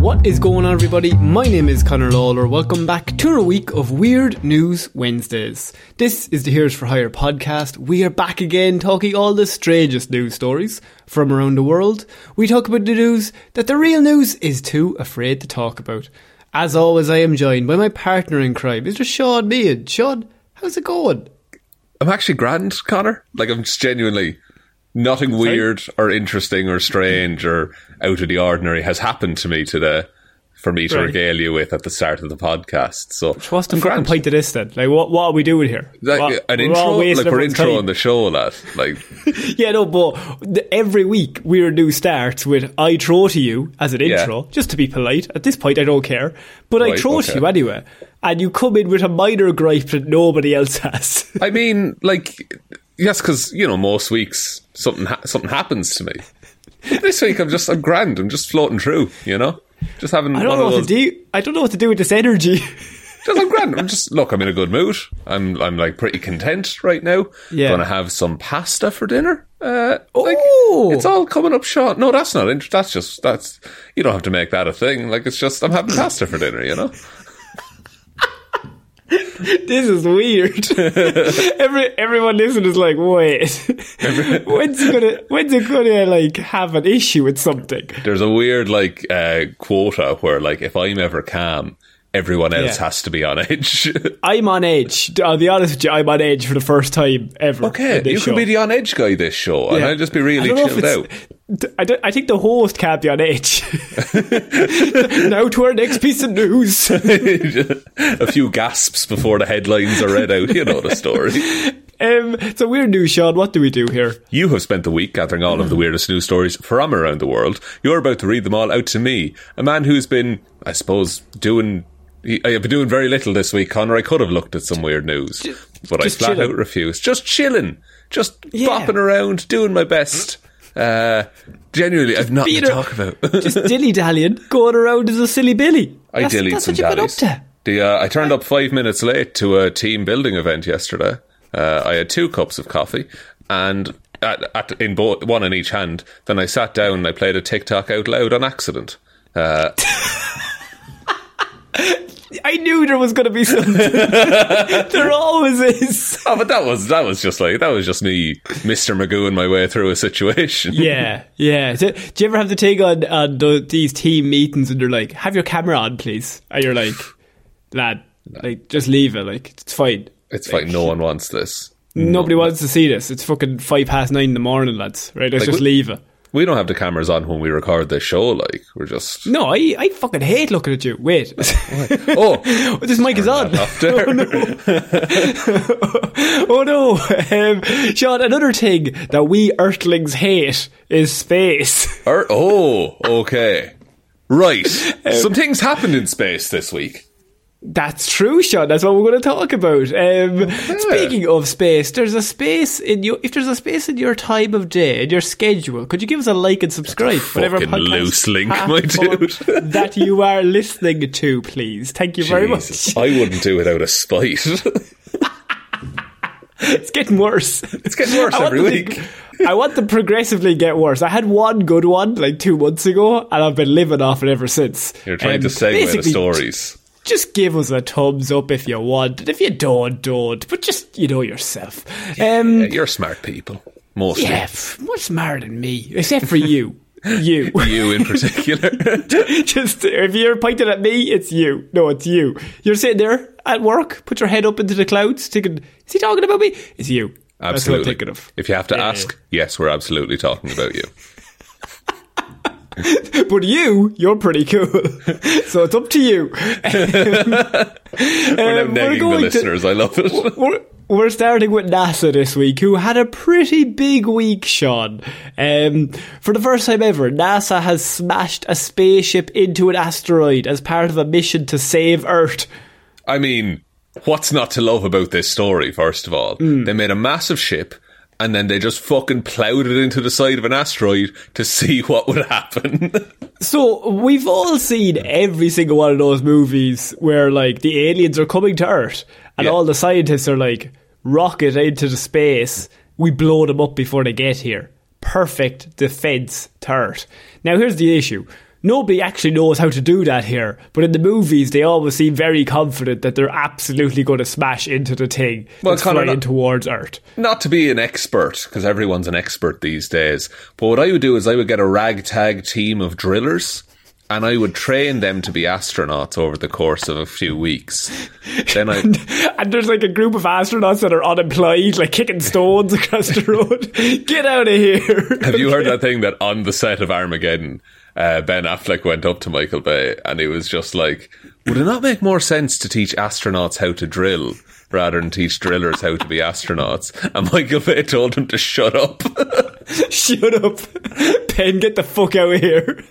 What is going on, everybody? My name is Connor Lawler. Welcome back to a week of Weird News Wednesdays. This is the Heroes for Hire podcast. We are back again talking all the strangest news stories from around the world. We talk about the news that the real news is too afraid to talk about. As always, I am joined by my partner in crime, Mr. Sean Meighan. Sean, how's it going? I'm actually grand, Connor. Like I'm just genuinely nothing weird or interesting or strange or out of the ordinary has happened to me today for me to Right. regale you with at the start of the podcast. So What's the grand. point to this then? Like, what what are we doing here? Like What- an we're intro, like we're introing time. the show, lad. Like Yeah, no, but the, every week Weird new starts with I throw to you as an Yeah. intro, just to be polite. At this point, I don't care, but I Right, throw to you anyway, and you come in with a minor gripe that nobody else has. I mean, like yes, because you know most weeks something ha- something happens to me. This week I'm just I'm grand. I'm just floating through. You know, just having I don't know what those. to do. I don't know what to do with this energy. Just I'm grand. I'm just look. I'm in a good mood. I'm I'm like pretty content right now. Yeah. Gonna have some pasta for dinner. Uh, like, Oh. it's all coming up short. No, that's not. Int- that's just that's. You don't have to make that a thing. Like it's just I'm having pasta for dinner. You know. this is weird. Every everyone listening is like, wait, when's it gonna when's it gonna like have an issue with something? There's a weird like uh, quota where like if I'm ever calm, everyone else Yeah. has to be on edge. I'm on edge. I'll be honest with you, I'm on edge for the first time ever. okay, you show. can be the on edge guy this show, and I'll just be really chilled out. I, don't, I think the host can't be on edge. now to our next piece of news. a few gasps before the headlines are read out. You know the story. Um, so weird news, Sean. What do we do here? You have spent the week gathering all of the weirdest news stories from around the world. You're about to read them all out to me, a man who's been, I suppose, doing. I've been doing very little this week, Connor. I could have looked at some weird news, but I flat chilling. out refused. Just chilling, just Yeah. bopping around, doing my best. Uh, genuinely, I've nothing to talk about. Just dilly dallying, going around as a silly Billy. I That's, dillied that's some what you've been up to. The, uh, I turned up five minutes late to a team building event yesterday. Uh, I had two cups of coffee and at, at, in both, one in each hand. Then I sat down and I played a TikTok out loud on accident. Uh, I knew there was going to be something. there always is. oh, but that was that was just like that was just me, Mister Magooing my way through a situation. Yeah, yeah. Do, do you ever have the thing on, on the, these team meetings and they're like, have your camera on, please? And you're like, lad, like, just leave it. Like, it's fine. It's like no one wants this. Nobody wants to see this. It's fucking five past nine in the morning, lads. Right? Let's Like, just we- leave it. We don't have the cameras on when we record this show. Like we're just No, I, I fucking hate looking at you. Wait. oh this mic is on. off there. oh no. Um, Sean, another thing that we earthlings hate is space. Er- oh, okay. Right. Some things happened in space this week. That's true, Sean. That's what we're going to talk about. Um, Speaking of space, there's a space in your if there's a space in your time of day in your schedule. Could you give us a like and subscribe? fucking loose link, my dude. that you are listening to, please. Thank you very much. I wouldn't do without a spite. It's getting worse. It's getting worse every week. I want them progressively get worse. I had one good one like two months ago, and I've been living off it ever since. You're trying Um, to segue the stories. Just give us a thumbs up if you want, and if you don't, don't. But just you know yourself. Um, Yeah, you're smart people, mostly. yeah, much smarter than me, except for you. You. You in particular. Just if you're pointing at me, it's you. No, it's you. You're sitting there at work, put your head up into the clouds, thinking, "Is he talking about me?" It's you. That's what I'm absolutely. thinking of. If you have to Yeah, ask, yes, we're absolutely talking about you. But you, you're pretty cool. so it's up to you. We're now Um, negging the going to- listeners. I love it. We're, we're starting with NASA this week, who had a pretty big week, Sean. Um, for the first time ever, NASA has smashed a spaceship into an asteroid as part of a mission to save Earth. I mean, what's not to love about this story, first of all? Hmm. They made a massive ship and then they just fucking ploughed it into the side of an asteroid to see what would happen. So we've all seen every single one of those movies where like the aliens are coming to Earth and Yeah. all the scientists are like rocket into the space. We blow them up before they get here. Perfect defense to Earth. Now here's the issue. Nobody actually knows how to do that here, but in the movies they always seem very confident that they're absolutely going to smash into the thing Well, that's flying not- towards Earth. not to be an expert, because everyone's an expert these days, but what I would do is I would get a ragtag team of drillers and I would train them to be astronauts over the course of a few weeks. Then I. And there's like a group of astronauts that are unemployed, like kicking stones across the road. Get out of here. Have you heard that thing that on the set of Armageddon, uh, Ben Affleck went up to Michael Bay and he was just like, "Would it not make more sense to teach astronauts how to drill rather than teach drillers how to be astronauts?" And Michael Bay told him to shut up. Shut up. Ben, get the fuck out of here.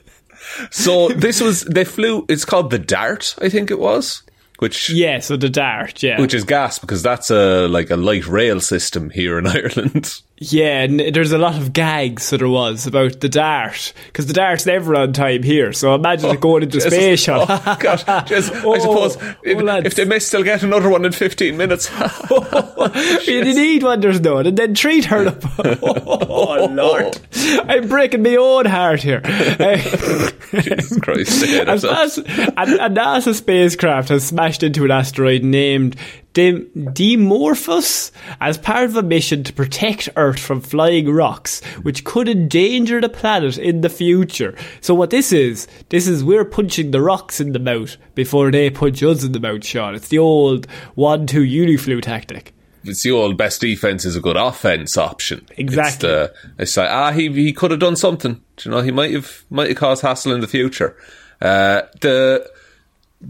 so this was they flew. It's called the Dart, I think it was, which Yeah, so the dart, yeah. which is gas because that's a like a light rail system here in Ireland. Yeah, and there's a lot of gags, so there was, about the dart. Because the dart's never on time here, so imagine oh, it going into Jesus. space, Sean. Oh, God, I Oh, suppose if, oh, lads. if they miss, they'll get another one in fifteen minutes. if you need one, there's none. And then three turn up. oh, Lord. I'm breaking my own heart here. Jesus Christ! NASA, a NASA spacecraft has smashed into an asteroid named Dim- Dimorphos as part of a mission to protect Earth from flying rocks, which could endanger the planet in the future. So what this is, this is we're punching the rocks in the mouth before they punch us in the mouth, Sean. It's the old one-two uniflu tactic. it's the old best defense is a good offense option. Exactly. It's, the, it's like ah, he he could have done something. Do you know, he might have might have caused hassle in the future. Uh, the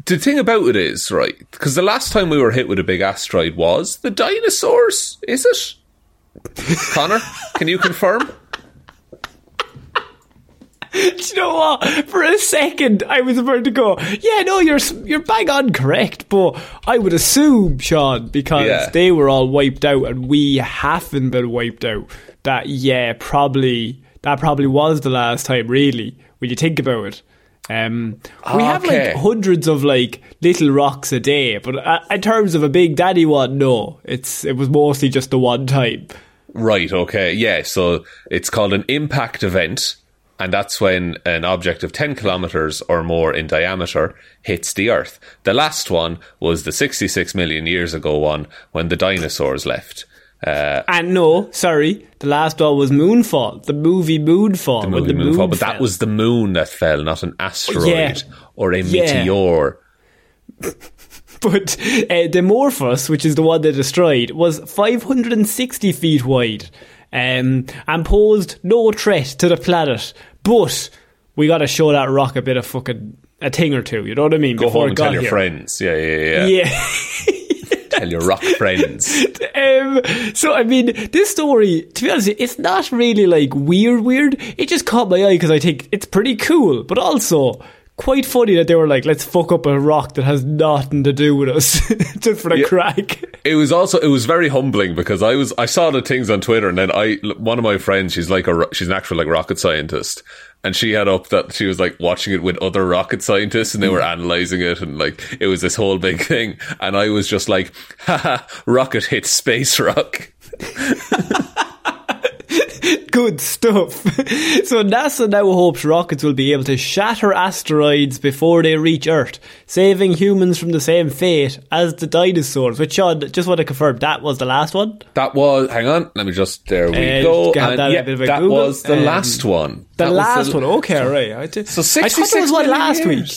the thing about it is right because the last time we were hit with a big asteroid was the dinosaurs. Is it? Connor, can you confirm? Do you know what? For a second, I was about to go, yeah, no, you're you're bang on correct, but I would assume, Sean, because Yeah. they were all wiped out and we haven't been wiped out, that yeah, probably that probably was the last time, really, when you think about it. Um, we have like hundreds of like little rocks a day, but uh, in terms of a big daddy one, no, it's it was mostly just the one time. Right, okay. Yeah, so it's called an impact event, and that's when an object of 10 kilometers or more in diameter hits the Earth. The last one was the 66 million years ago one when the dinosaurs left. Uh, And no, sorry, the last one was Moonfall, the movie Moonfall. the movie the Moonfall, moon but that was the moon that fell, not an asteroid Yeah. or a Yeah. meteor. But uh, Dimorphos, which is the one they destroyed, was 560 feet wide um, and posed no threat to the planet. But we got to show that rock a bit of fucking a thing or two. You know what I mean? Go Before home and tell your here. friends. Yeah, yeah, yeah. Yeah. Tell your rock friends. Um, so I mean, this story, to be honest, it's not really like weird, weird. It just caught my eye because I think it's pretty cool, but also quite funny that they were like, let's fuck up a rock that has nothing to do with us, just for the Yeah. crack. It was also it was very humbling because I was I saw the things on Twitter and then I one of my friends she's like a she's an actual like rocket scientist and she had up that she was like watching it with other rocket scientists and they were analyzing it and like it was this whole big thing and I was just like haha rocket hits space rock Good stuff. so NASA now hopes rockets will be able to shatter asteroids before they reach Earth, saving humans from the same fate as the dinosaurs. Which, Sean, just want to confirm, that was the last one? that was hang on let me just there we Uh, go and that yeah, bit of a that was the Um, last one The That last the- one, okay, right. I, did, so I thought 66 there was one last week.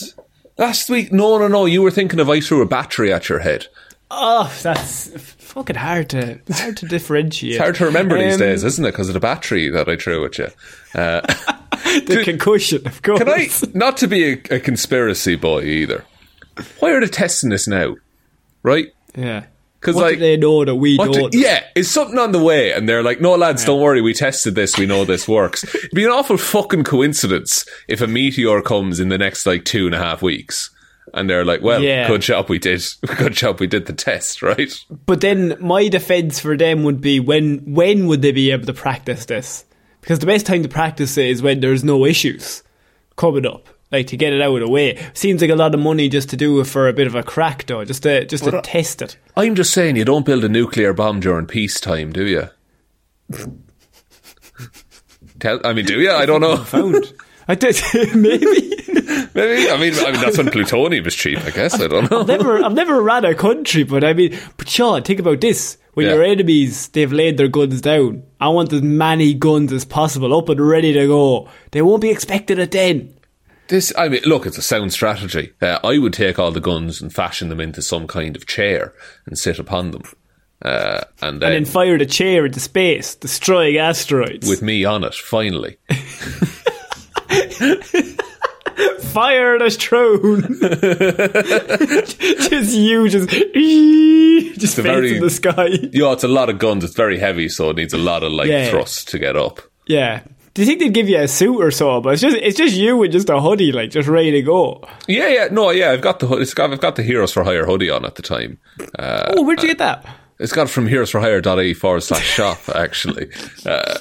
last week no no no you were thinking of I threw a battery at your head Oh, that's fucking hard to hard to differentiate. It's hard to remember these Um, days, isn't it? Because of the battery that I threw at you. The concussion, of course. Can I, not to be a, a conspiracy boy either, why are they testing this now? Right? Yeah. Because, like, do they know that we what do- don't? yeah, is something on the way? And they're like, no, lads, don't worry, we tested this, we know this works. It'd be an awful fucking coincidence if a meteor comes in the next, like, two and a half weeks. And they're like, well, Yeah. good job we did. Good job we did the test, right? But then my defense for them would be when when would they be able to practice this? Because the best time to practice it is when there's no issues coming up. Like to get it out of the way. Seems like a lot of money just to do it for a bit of a crack though, just to just to test it. I'm just saying, you don't build a nuclear bomb during peacetime, do you? Tell, I mean, do you? I don't know. I did maybe. Maybe. I mean, I mean, that's when plutonium is cheap. I guess. I don't know. I've never I've never ran a country, but I mean but Sean, think about this. When Yeah. your enemies they've laid their guns down, I want as many guns as possible up and ready to go. They won't be expecting it then. This, I mean, look, it's a sound strategy. Uh, I would take all the guns and fashion them into some kind of chair and sit upon them, uh, and then, And then fire the chair into space, destroying asteroids. with me on it. Finally, fire the throne. just you, just just a very- in the sky. yeah, it's a lot of guns. It's very heavy, so it needs a lot of like Yeah. thrust to get up. Yeah. Do you think they'd give you a suit or so? But it's just it's just you with just a hoodie, like just ready to go. Yeah, yeah, no, yeah. I've got the hood- it's got I've got the Heroes for Hire hoodie on at the time. Uh, oh, where'd you get that? It's got it from heroesforhire.ie forward slash shop, actually. Uh,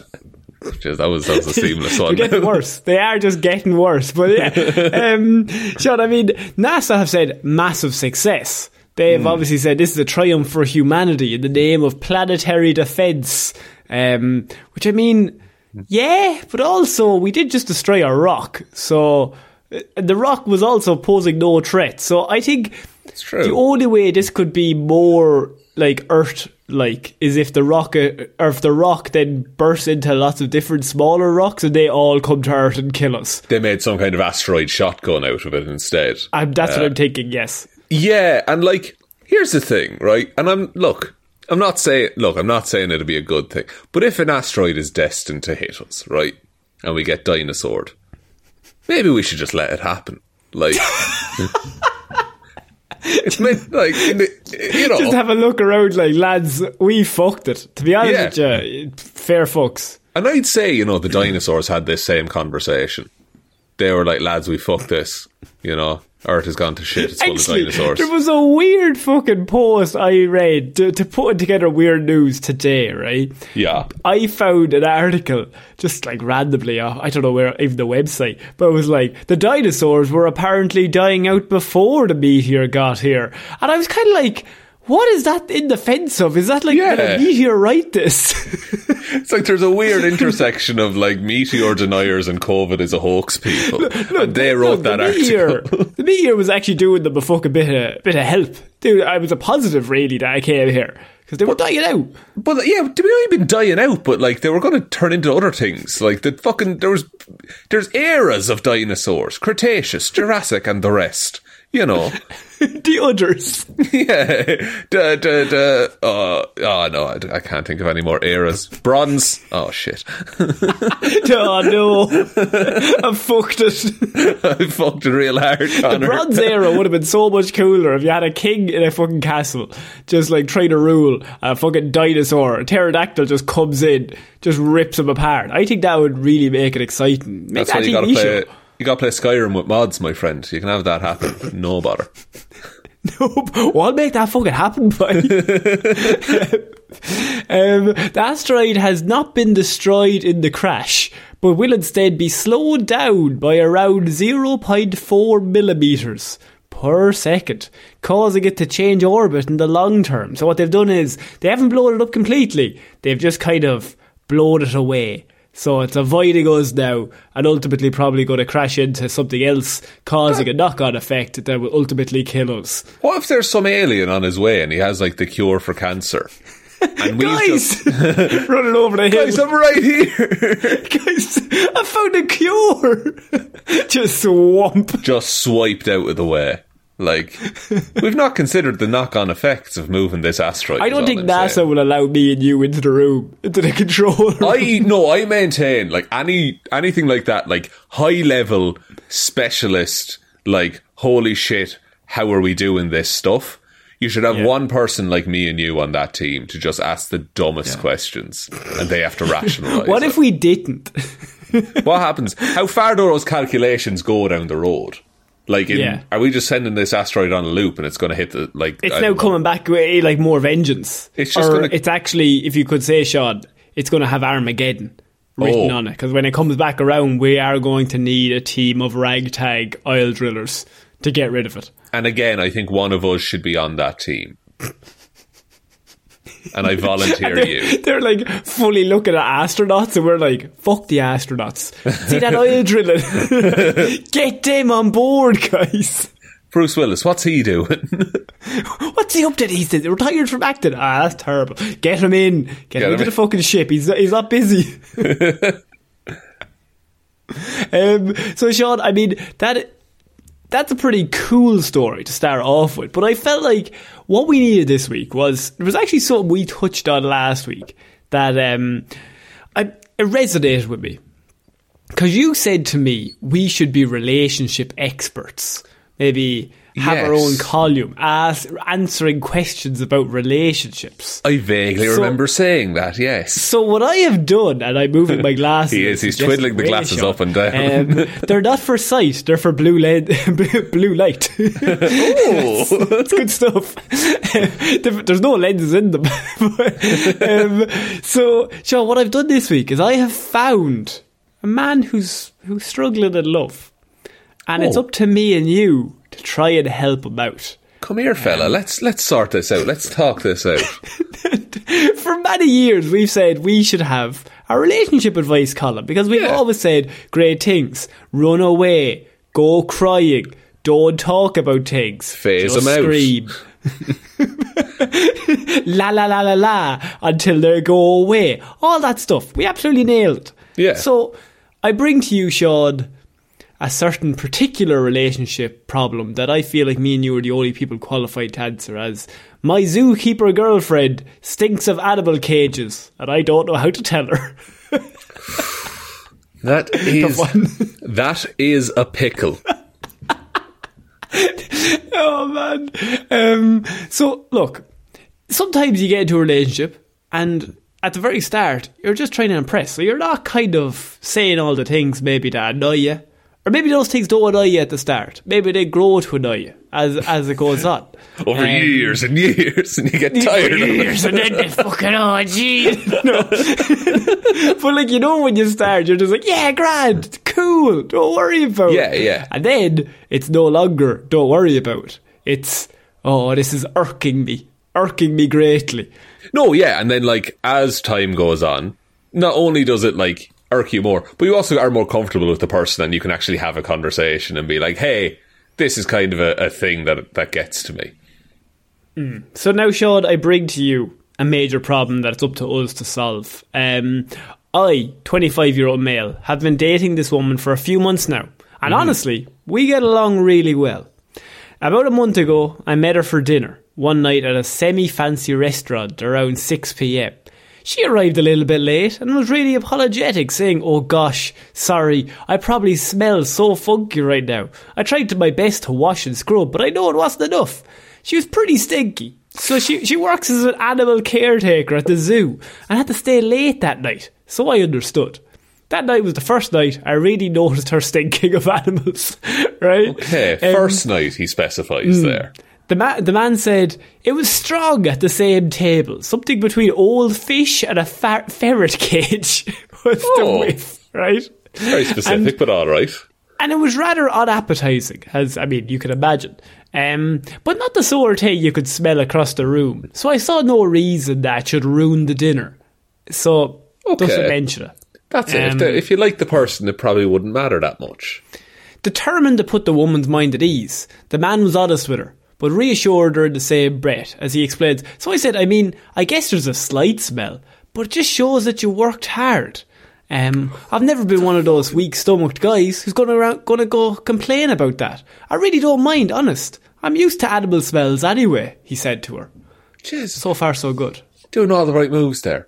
just, that was that was a seamless one. They're getting worse. They are just getting worse. But yeah, um, Sean, I mean, NASA have said massive success. They've obviously said this is a triumph for humanity in the name of planetary defense. Um, which I mean, yeah, but also we did just destroy a rock, so uh, the rock was also posing no threat. So I think It's true. the only way this could be more like Earth like is if the rock uh, or if the rock then bursts into lots of different smaller rocks and they all come to Earth and kill us. they made some kind of asteroid shotgun out of it instead. I'm, that's what I'm thinking. Yes. Yeah, and like, here's the thing, right? And I'm look, I'm not saying look, I'm not saying it'll be a good thing, but if an asteroid is destined to hit us, right, and we get dinosaured, maybe we should just let it happen. Like, it's meant like the, you know. Just have a look around, like lads. We fucked it. To be honest Yeah. with you, fair fucks. And I'd say, you know, the dinosaurs had this same conversation. They were like, lads, we fucked this. You know, Earth has gone to shit. It's full Actually, of dinosaurs. there was a weird fucking post I read to, to put together weird news today, right? yeah. I found an article just like randomly, uh, I don't know where, even the website, but it was like the dinosaurs were apparently dying out before the meteor got here. And I was kind of like, what is that in defense of? Is that like, did Yeah. this? It's like there's a weird intersection of like meteor deniers and COVID is a hoax people. and they wrote No, that the meteor, article. the meteor was actually doing them a fucking bit of, bit of help. Dude, I was a positive really that I came here. Because they were dying out. But yeah, they not even dying out, but like they were going to turn into other things. Like the fucking there was there's eras of dinosaurs: Cretaceous, Jurassic, and the rest. You know, the yeah. Duh, duh, duh. Oh, oh no, I, I can't think of any more eras. Bronze. Oh shit, oh no. I fucked it. I fucked it real hard, The Connor. Bronze Era would have been so much cooler if you had a king in a fucking castle, just like trying to rule a fucking dinosaur. A pterodactyl just comes in, just rips him apart. I think that would really make it exciting. Make That's why you got to TV play. show. You got to play Skyrim with mods, my friend. You can have that happen. No bother. Nope. Well, I'll make that fucking happen, boy. um, the asteroid has not been destroyed in the crash, but will instead be slowed down by around 0.4 millimeters per second, causing it to change orbit in the long term. So what they've done is they haven't blown it up completely; they've just kind of blown it away. So it's avoiding us now and ultimately probably going to crash into something else, causing a knock on effect that will ultimately kill us. What if there's some alien on his way and he has like the cure for cancer? And we Guys! just Running over the hill. Guys, I'm right here. Guys, I found a cure! just swamp. just swiped out of the way. Like we've not considered the knock-on effects of moving this asteroid. I don't think I'm NASA saying. will allow me and you into the room, into the control room. I no, I maintain like any anything like that, like high level specialist, like holy shit, how are we doing this stuff? You should have Yeah. one person like me and you on that team to just ask the dumbest questions, and they have to rationalize. what it. if we didn't? What happens? How far do those calculations go down the road? Like, in, Yeah. are we just sending this asteroid on a loop and it's going to hit the like? It's I now know. coming back with like more vengeance. It's just gonna- it's actually, if you could say, Sean, it's going to have Armageddon written Oh. on it because when it comes back around, we are going to need a team of ragtag oil drillers to get rid of it. And again, I think one of us should be on that team. And I volunteer they're, you. they're like fully looking at astronauts, and we're like, "Fuck the astronauts! See that oil drilling? Get them on board, guys." Bruce Willis, what's he doing? What's he up to these days? Retired from acting. Ah, that's terrible. Get him in. Get, Get him him into in. the fucking ship. He's he's not busy. um, so Sean, I mean that that's a pretty cool story to start off with. But I felt like what we needed this week was there was actually something we touched on last week that um, I, it resonated with me because you said to me we should be relationship experts. Maybe have our own column, ask, answering questions about relationships. I vaguely So- remember saying that, yes. So what I have done, and I'm moving my glasses. He is, he's twiddling the glasses up and down. Um, they're not for sight; they're for blue lead, blue light. Oh, That's good stuff. There- There's no lenses in them. um, so, Sean, what I've done this week is I have found a man who's who's struggling in love, and it's Oh. up to me and you to try and help him out. come here, fella. Um, let's let's sort this out. Let's talk this out. For many years, we've said we should have a relationship advice column because we've Yeah. always said great things: run away, go crying, don't talk about things, Phase just 'em out. scream. la la la la la until they go away. All that stuff. We absolutely nailed. Yeah. So I bring to you, Sean, a certain particular relationship problem that I feel like me and you are the only people qualified to answer as my zookeeper girlfriend stinks of animal cages and I don't know how to tell her. That is that is a pickle. oh man. Um, so look, sometimes you get into a relationship and at the very start you're just trying to impress. So you're not kind of saying all the things maybe that annoy you. Or maybe those things don't annoy you at the start. Maybe they grow to annoy you as as it goes on. Over Um, years and years, and you get tired of it. years and then they fucking oh gee. No. but like you know when you start you're just like, Yeah, grand, cool, don't worry about Yeah, it. yeah. Yeah. And then it's no longer don't worry about it. It's oh, this is irking me. Irking me greatly. No, yeah, and then like as time goes on, not only does it like irk you more, but you also are more comfortable with the person, and you can actually have a conversation and be like, "Hey, this is kind of a, a thing that that gets to me." So now, Sean, I bring to you a major problem that it's up to us to solve. Um, I, 25 year old male, have been dating this woman for a few months now. And honestly, we get along really well. About a month ago, I met her for dinner one night at a semi fancy restaurant around 6 pm. She arrived a little bit late and was really apologetic, saying, Oh gosh, sorry, I probably smell so funky right now. I tried to my best to wash and scrub, but I know it wasn't enough. She was pretty stinky. So she, she works as an animal caretaker at the zoo and had to stay late that night, so I understood. that night was the first night I really noticed her stinking of animals, right? Okay, Um, first night he specifies there. The man, the man said it was strong at the same table, something between old fish and a fer- ferret cage was the Oh. whiff, right? Very specific, And- but all right. and it was rather unappetizing, as I mean, you can imagine. Um, but not the sort of thing you could smell across the room. So I saw no reason that should ruin the dinner. So doesn't Okay. mention it. That's it. If, Um, if you like the person, it probably wouldn't matter that much. Determined to put the woman's mind at ease, the man was honest with her, but reassured her in the same breath as he explains. So I said, I mean, I guess there's a slight smell, but it just shows that you worked hard. Um, I've never been one of those weak stomached guys who's gonna around, gonna go complain about that. I really don't mind, honest. I'm used to animal smells anyway, he said to her. Jeez, So far, so good. doing all the right moves there.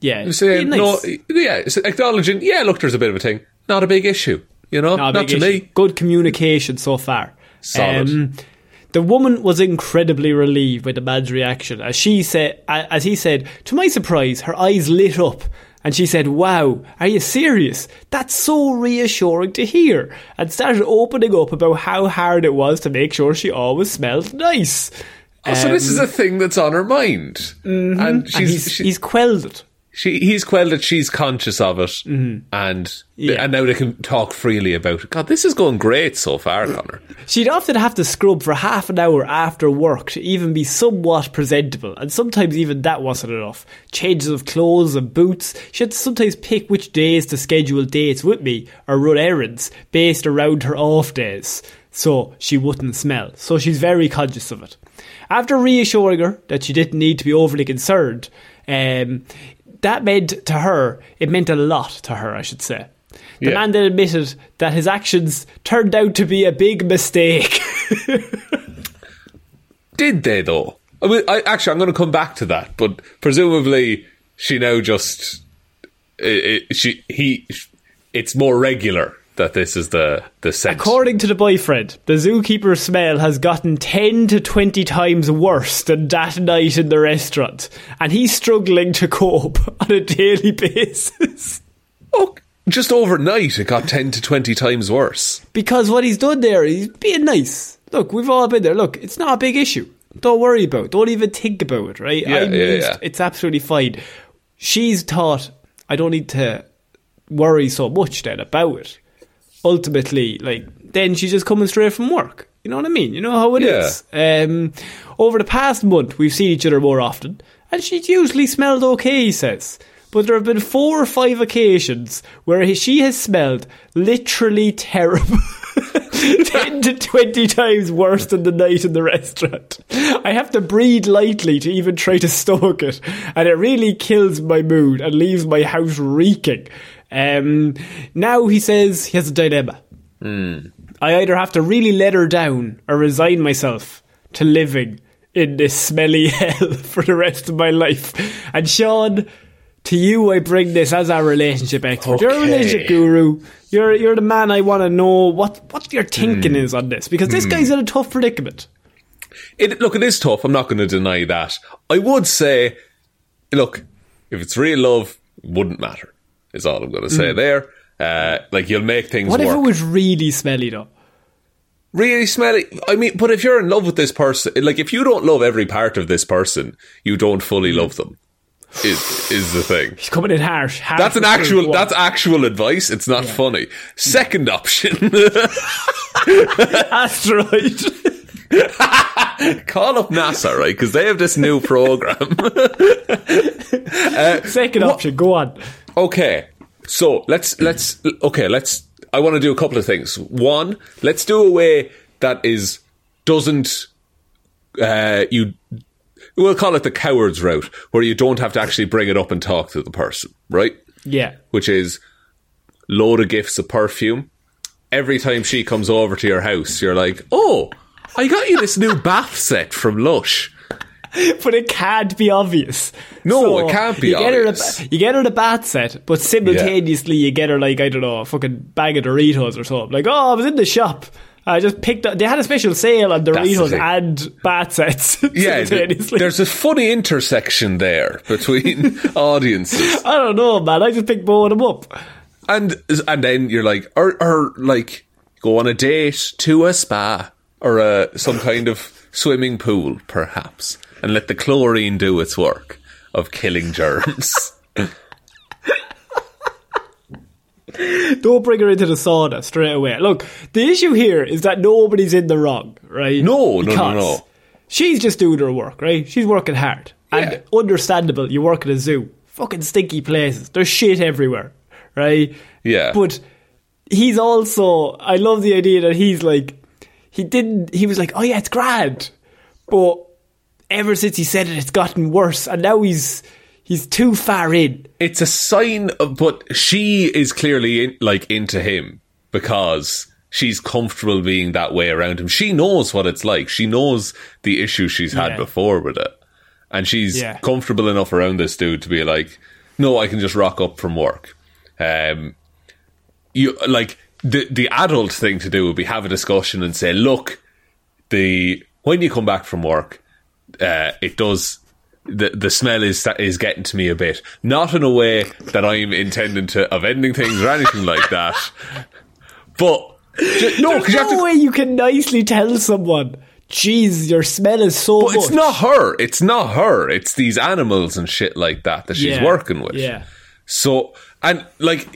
Yeah, You're saying, nice. no, yeah, acknowledging, yeah, look, there's a bit of a thing. Not a big issue, you know? No, Not to issue. me. Good communication so far. Um, Solid. The woman was incredibly relieved by the man's reaction, as she said, as he said, to my surprise, her eyes lit up, and she said, "Wow, are you serious? That's so reassuring to hear." And started opening up about how hard it was to make sure she always smelled nice. Oh, so this is a thing that's on her mind. And Um, And she's, he's, she- he's quelled it. She, he's quelled that she's conscious of it, and Yeah. and now they can talk freely about it. God, this is going great so far, Connor. She'd often have to scrub for half an hour after work to even be somewhat presentable, and sometimes even that wasn't enough. Changes of clothes and boots. She had to sometimes pick which days to schedule dates with me or run errands based around her off days, so she wouldn't smell. So she's very conscious of it. After reassuring her that she didn't need to be overly concerned, um, that meant to her, it meant a lot to her, I should say. The Yeah. man then admitted that his actions turned out to be a big mistake. Did they though? I mean, I, actually, I'm going to come back to that, but presumably she now just it, it, she he it's more regular that this is the the sense. According to the boyfriend, the zookeeper's smell has gotten 10 to 20 times worse than that night in the restaurant, and he's struggling to cope on a daily basis. oh, just overnight, it got ten to twenty times worse. because what he's done there, he's being nice. Look, we've all been there. Look, it's not a big issue. Don't worry about it. Don't even think about it, right? Yeah, I'm yeah, yeah. It's absolutely fine. She's thought, I don't need to worry so much then about it. Ultimately, like, then she's just coming straight from work. You know what I mean? You know how it Yeah. is. Um, over the past month, we've seen each other more often, and she's usually smelled okay, he says. But there have been four or five occasions where she has smelled literally terrible. 10 to 20 times worse than the night in the restaurant. I have to breathe lightly to even try to stomach it, and it really kills my mood and leaves my house reeking. Um, now he says he has a dilemma. Hmm. I either have to really let her down or resign myself to living in this smelly hell for the rest of my life. And Sean, to you I bring this as our relationship expert. You're a relationship guru. You're you're the man I want to know what what your thinking hmm. is on this because this hmm. guy's in a tough predicament. It, look, it is tough. I'm not going to deny that. I would say, look, if it's real love, wouldn't matter. Is all I'm going to say there. Uh, like you'll make things Mm. What work. if it was really smelly though? really smelly. I mean, but if you're in love with this person, like if you don't love every part of this person, you don't fully love them. Is is the thing. He's coming in harsh. harsh That's an actual. That's actual advice. It's not funny. Second option: asteroid. call up NASA, right? Because they have this new program. Second option. Go on. Okay, so let's let's okay let's. I want to do a couple of things. One, let's do a way that is doesn't uh, you. We'll call it the coward's route, where you don't have to actually bring it up and talk to the person, right? Yeah. Which is load of gifts of perfume. Every time she comes over to your house, you're like, "Oh, I got you this new bath set from Lush." but it can't be obvious. No, it can't be you Get obvious. her a, you get her the bat set, but simultaneously you get her like I don't know, a fucking bag of Doritos or something. Like, oh, I was in the shop. I just picked up. They had a special sale on the Doritos thing. and bat sets. Yeah, there's a funny intersection there between audiences. I don't know, man. I just picked both of them up. and and then you're like, or or like go on a date to a spa or a some kind of swimming pool, perhaps, and let the chlorine do its work of killing germs. Don't bring her into the sauna straight away. Look, the issue here is that nobody's in the wrong, right? No, no, no, no. She's just doing her work, right? She's working hard. Yeah. And understandable, you work at a zoo. Fucking stinky places. There's shit everywhere, right? Yeah. But he's also, I love the idea that he's like, he didn't, he was like, oh yeah, it's grand. But ever since he said it, it's gotten worse. And now he's, he's too far in. it's a sign of, but she is clearly in, like into him because she's comfortable being that way around him. She knows what it's like. She knows the issues she's had Yeah. before with it. And she's Yeah. comfortable enough around this dude to be like, no, I can just rock up from work. Um, you like the the adult thing to do would be have a discussion and say, look, the when you come back from work, uh, it does the the smell is is getting to me a bit. Not in a way that I'm intending to of ending things or anything like that, but ju- no, because you no to. way you can nicely tell someone, jeez, your smell is so But it's not her. It's not her. It's these animals and shit like that that she's Yeah. working with. Yeah. So and like.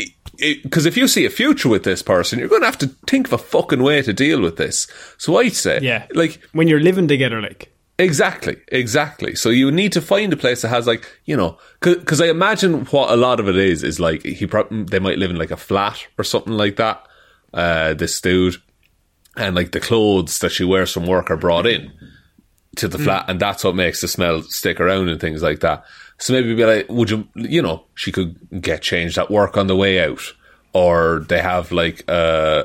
Because if you see a future with this person, you're going to have to think of a fucking way to deal with this. So I'd say, Yeah. like, when you're living together, like. Exactly, exactly. So you need to find a place that has like you know, because I imagine what a lot of it is is like he prob- they might live in like a flat or something like that. Uh, this dude, and like the clothes that she wears from work are brought in to the flat, and that's what makes the smell stick around and things like that. So maybe be like, would you, you know, she could get changed at work on the way out, or they have like uh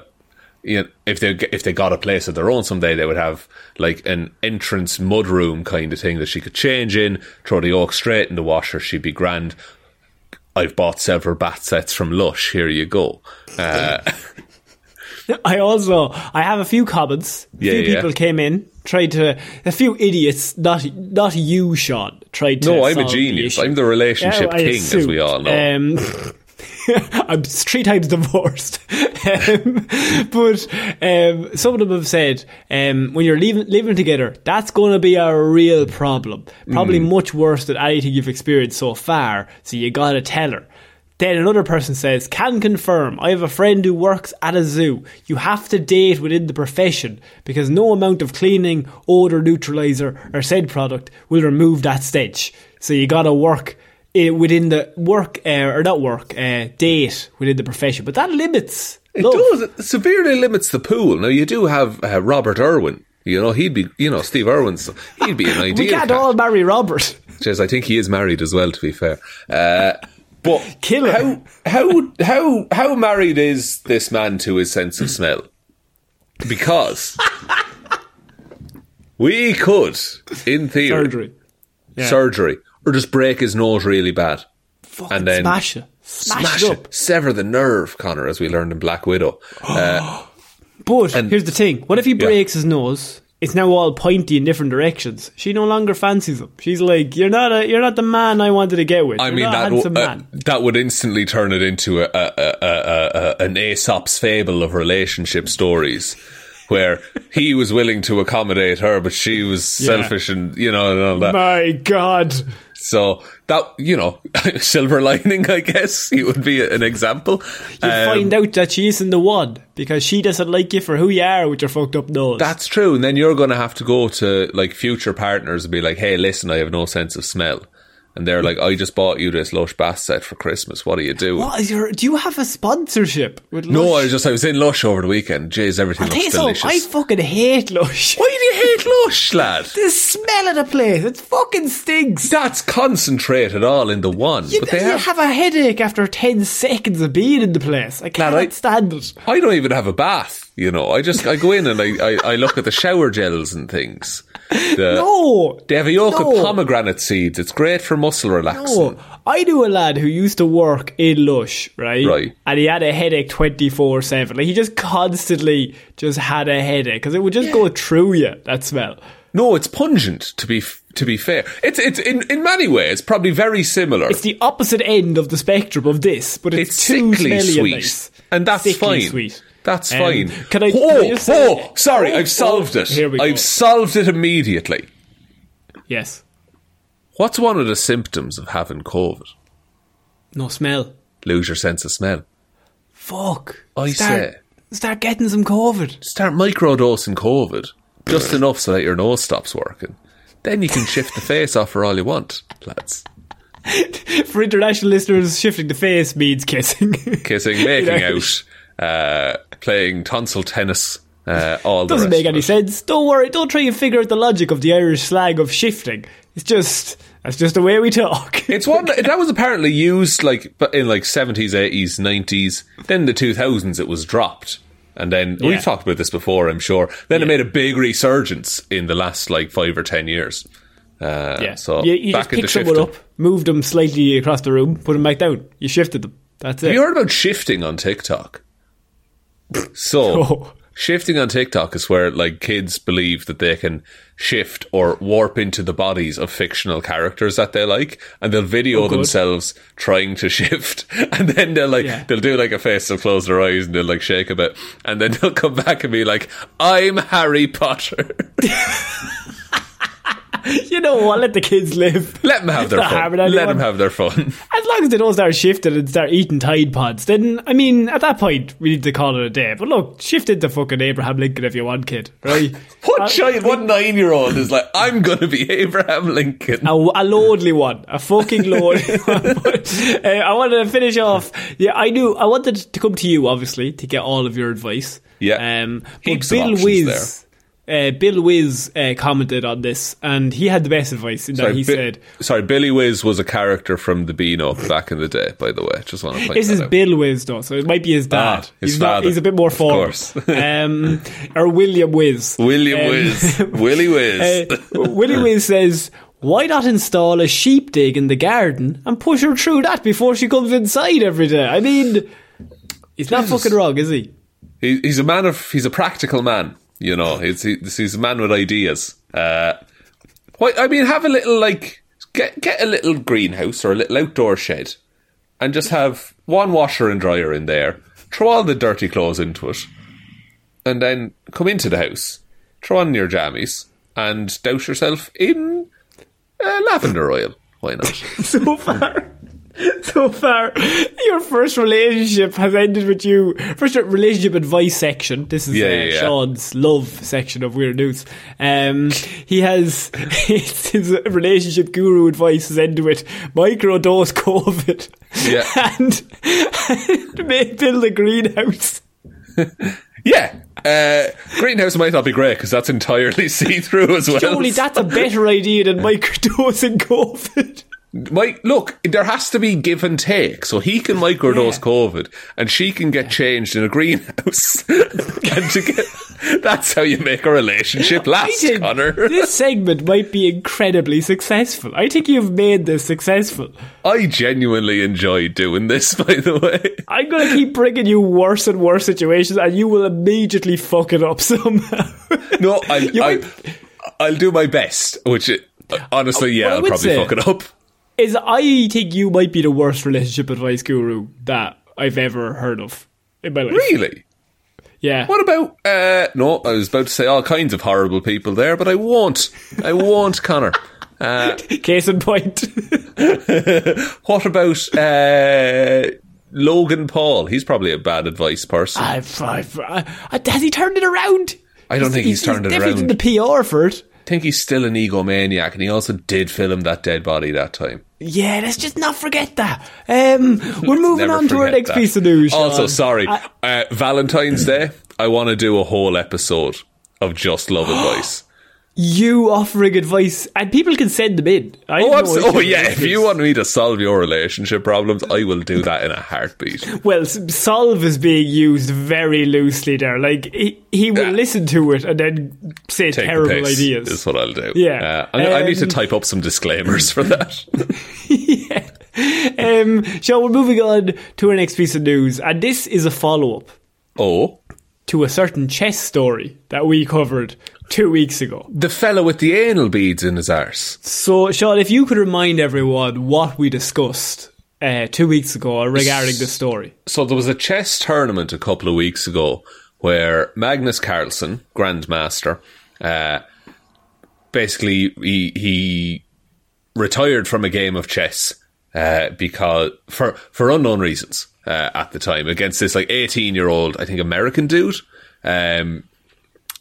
you know, if they if they got a place of their own someday, they would have like an entrance mudroom kind of thing that she could change in, throw the oak straight in the washer. She'd be grand. I've bought several bath sets from Lush. Here you go. Uh, I also I have a few comments. A Yeah, few yeah. people came in, tried to a few idiots, not not you, Sean, tried to. no, I'm a genius. I'm the relationship Yeah, king, as we all know. Um, I'm three times divorced. um, but um, some of them have said um, when you're living, living together, that's going to be a real problem. Probably Mm. much worse than anything you've experienced so far. So you got to tell her. Then another person says, can confirm, I have a friend who works at a zoo. You have to date within the profession because no amount of cleaning, odour neutraliser or said product will remove that stench. So you gotta work uh, within the work, uh, or not work, uh, date within the profession. But that limits. It love. does. It severely limits the pool. Now you do have uh, Robert Irwin. You know he'd be. You know Steve Irwin's. He'd be an ideal. We can't cat. all marry Robert. Jeez, I think he is married as well. To be fair, uh, but Kill her. how how how how married is this man to his sense of smell? Because we could, in theory, Surgery. Yeah. surgery, or just break his nose really bad, Fucking and then smash it. Smash, smash it it, sever the nerve, Connor, as we learned in Black Widow. Uh, But And- here's the thing: what if he Yeah. breaks his nose? It's now all pointy in different directions. She no longer fancies him. She's like, "You're not a, you're not the man I wanted to get with. I You're mean that w- uh, that would instantly turn it into a, a, a, an Aesop's fable of relationship stories, where he was willing to accommodate her, but she was Yeah. selfish and you know and all that. My God, So that you know, silver lining, I guess, it would be an example. you Um, find out that she isn't the one because she doesn't like you for who you are with your fucked up nose. That's true, and then you're going to have to go to like future partners and be like, "Hey, listen, I have no sense of smell," and they're like, "I just bought you this Lush bath set for Christmas. What are you doing?" what is your? Do you have a sponsorship with? No, I was just I was in Lush over the weekend. Jeez, everything I'll looks something, delicious. I fucking hate Lush. Why do you hate Lush, lad? The smell of the place, it fucking stinks. That's concentrated all in the one. You, but they you have, have, a headache after 10 seconds of being in the place. I can't I- stand it. I don't even have a bath. You know, I just I go in and I, I, I look at the shower gels and things. The- No! They have a yolk no, of pomegranate seeds. It's great for muscle relaxing. No. I knew a lad who used to work in Lush, right? Right. And he had a headache 24 7. Like, he just constantly just had a headache because it would just go through you, that smell. No, it's pungent. To be to be fair, it's it's in in many ways probably very similar. It's the opposite end of the spectrum of this, but it's, It's too sickly smelly sweet, and nice. and that's Sickly fine. Sweet. That's Um, fine. can I- Oh, can I oh, sorry, Oh, I've solved oh, it. here we. I've solved it immediately. Yes. What's one of the symptoms of having COVID? No smell. Lose your sense of smell. Fuck. I start, say. Start getting some COVID. Start microdosing COVID just enough so that your nose stops working. Then you can shift the face off for all you want, lads. For international listeners, shifting the face means kissing. Kissing, making know? out, uh, playing tonsil tennis, uh, all the Doesn't make any sense. Don't worry. Don't try and figure out the logic of the Irish slang of shifting. It's just that's just the way we talk. It's one that, was apparently used like in like seventies, eighties, nineties. Then the two thousands, it was dropped, and then Yeah. we've talked about this before, I'm sure. Then it made a big resurgence in the last like five or ten years. Uh, yeah. So you, you back just into pick someone up, moved them slightly across the room, put them back down. You shifted them. That's it. Have you heard about shifting on TikTok? So, Oh. shifting on TikTok is where like kids believe that they can shift or warp into the bodies of fictional characters that they like, and they'll video Oh, themselves trying to shift, and then they'll like Yeah. they'll do like a face, they'll close their eyes, and they'll like shake a bit, and then they'll come back and be like, "I'm Harry Potter." you know what? Let the kids live. Let them have their Not fun. Let them have their fun. As long as they don't start shifting and start eating Tide Pods, then, I mean, at that point, we need to call it a day. But look, shift into fucking Abraham Lincoln if you want, kid, right? What Uh, child? What nine-year-old is like? I'm going to be Abraham Lincoln. A, a lonely one, a fucking lonely one. But, uh, I wanted to finish off. Yeah, I knew I wanted to come to you, obviously, to get all of your advice. Yeah. Um, but Bill Wiz, uh, Bill Wiz uh, commented on this, and he had the best advice in that he Bi- said, sorry, Billy Wiz was a character from the Beano back in the day, by the way. Just want to point This is out. Bill Wiz, though, so it might be his dad. Ah, his he's, not, he's a bit more course. um, or William Wiz. William Um, Wiz. Willy Wiz. Uh, Willie Wiz says, "Why not install a sheep dip in the garden and push her through that before she comes inside every day?" I mean, he's not fucking wrong, is he? he, he's a man of. He's a practical man. You know, he's he's, a man with ideas. Uh, why? I mean, have a little like get get a little greenhouse or a little outdoor shed, and just have one washer and dryer in there. Throw all the dirty clothes into it, and then come into the house, throw on your jammies, and douse yourself in uh, lavender oil. Why not? So far, so far, your first relationship has ended with you. First relationship advice section. This is Yeah, uh, yeah. Shaun's love section of Weird News. Um, he has his relationship guru advice has ended with microdose COVID. Yeah. and may build a greenhouse. Yeah. Uh, greenhouse might not be great because that's entirely see through as well. Surely that's a better idea than microdosing COVID. Mike, look, there has to be give and take. So he can microdose Yeah. COVID and she can get changed in a greenhouse. and to get, that's how you make a relationship last, think Connor. this segment might be incredibly successful. I think you've made this successful. I genuinely enjoy doing this, by the way. I'm going to keep bringing you worse and worse situations, and you will immediately fuck it up somehow. No, I'll, You I, might- I'll do my best, which, honestly, uh, yeah, I I'll probably say- fuck it up. Is I think you might be the worst relationship advice guru that I've ever heard of in my life. Really? Yeah. What about? Uh, no, I was about to say all kinds of horrible people there, but I won't. I won't, Connor. Uh, Case in point. what about uh, Logan Paul? He's probably a bad advice person. I've, I've, I, has he turned it around? I don't think he's turned it definitely around. did the PR for it. I think he's still an egomaniac, and he also did film that dead body that time. Yeah, let's just not forget that. Um, we're moving on to our next that. piece of news. Also, sorry, I- uh, Valentine's Day. I want to do a whole episode of just love advice. You offering advice, and people can send them in. I Oh, abso- oh yeah! If you want me to solve your relationship problems, I will do that in a heartbeat. Well, solve is being used very loosely there. Like he, he will Yeah. listen to it and then say Take terrible ideas. is what I'll do. Yeah. uh, I, I need to Um, type up some disclaimers for that. um, so we're moving on to our next piece of news, and this is a follow up oh, to a certain chess story that we covered two weeks ago. The fellow with the anal beads in his arse. So, Shaun, if you could remind everyone what we discussed uh, two weeks ago regarding this story. So there was a chess tournament a couple of weeks ago where Magnus Carlsen, Grandmaster, uh, basically he, he retired from a game of chess uh, because for for unknown reasons uh, at the time against this like 18 year old I think American dude um,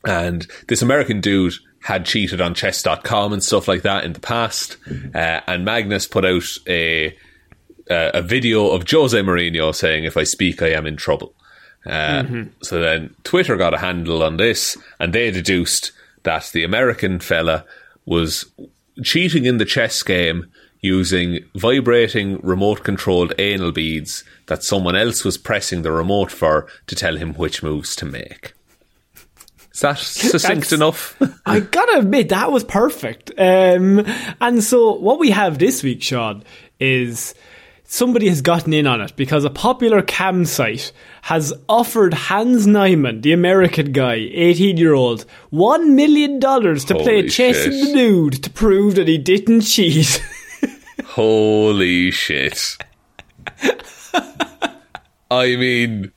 and this American dude had cheated on chess.com and stuff like that in the past uh, and Magnus put out a a video of Jose Mourinho saying if I speak I am in trouble uh, mm-hmm. so then Twitter got a handle on this and they deduced that the American fella was cheating in the chess game using vibrating remote controlled anal beads that someone else was pressing the remote for to tell him which moves to make. That succinct enough? I gotta admit, that was perfect. Um, and so, what we have this week, Shaun, is somebody has gotten in on it because a popular cam site has offered Hans Niemann, the American guy, 18 year old, $1 million to Holy play chess shit. in the nude to prove that he didn't cheat. Holy shit. I mean,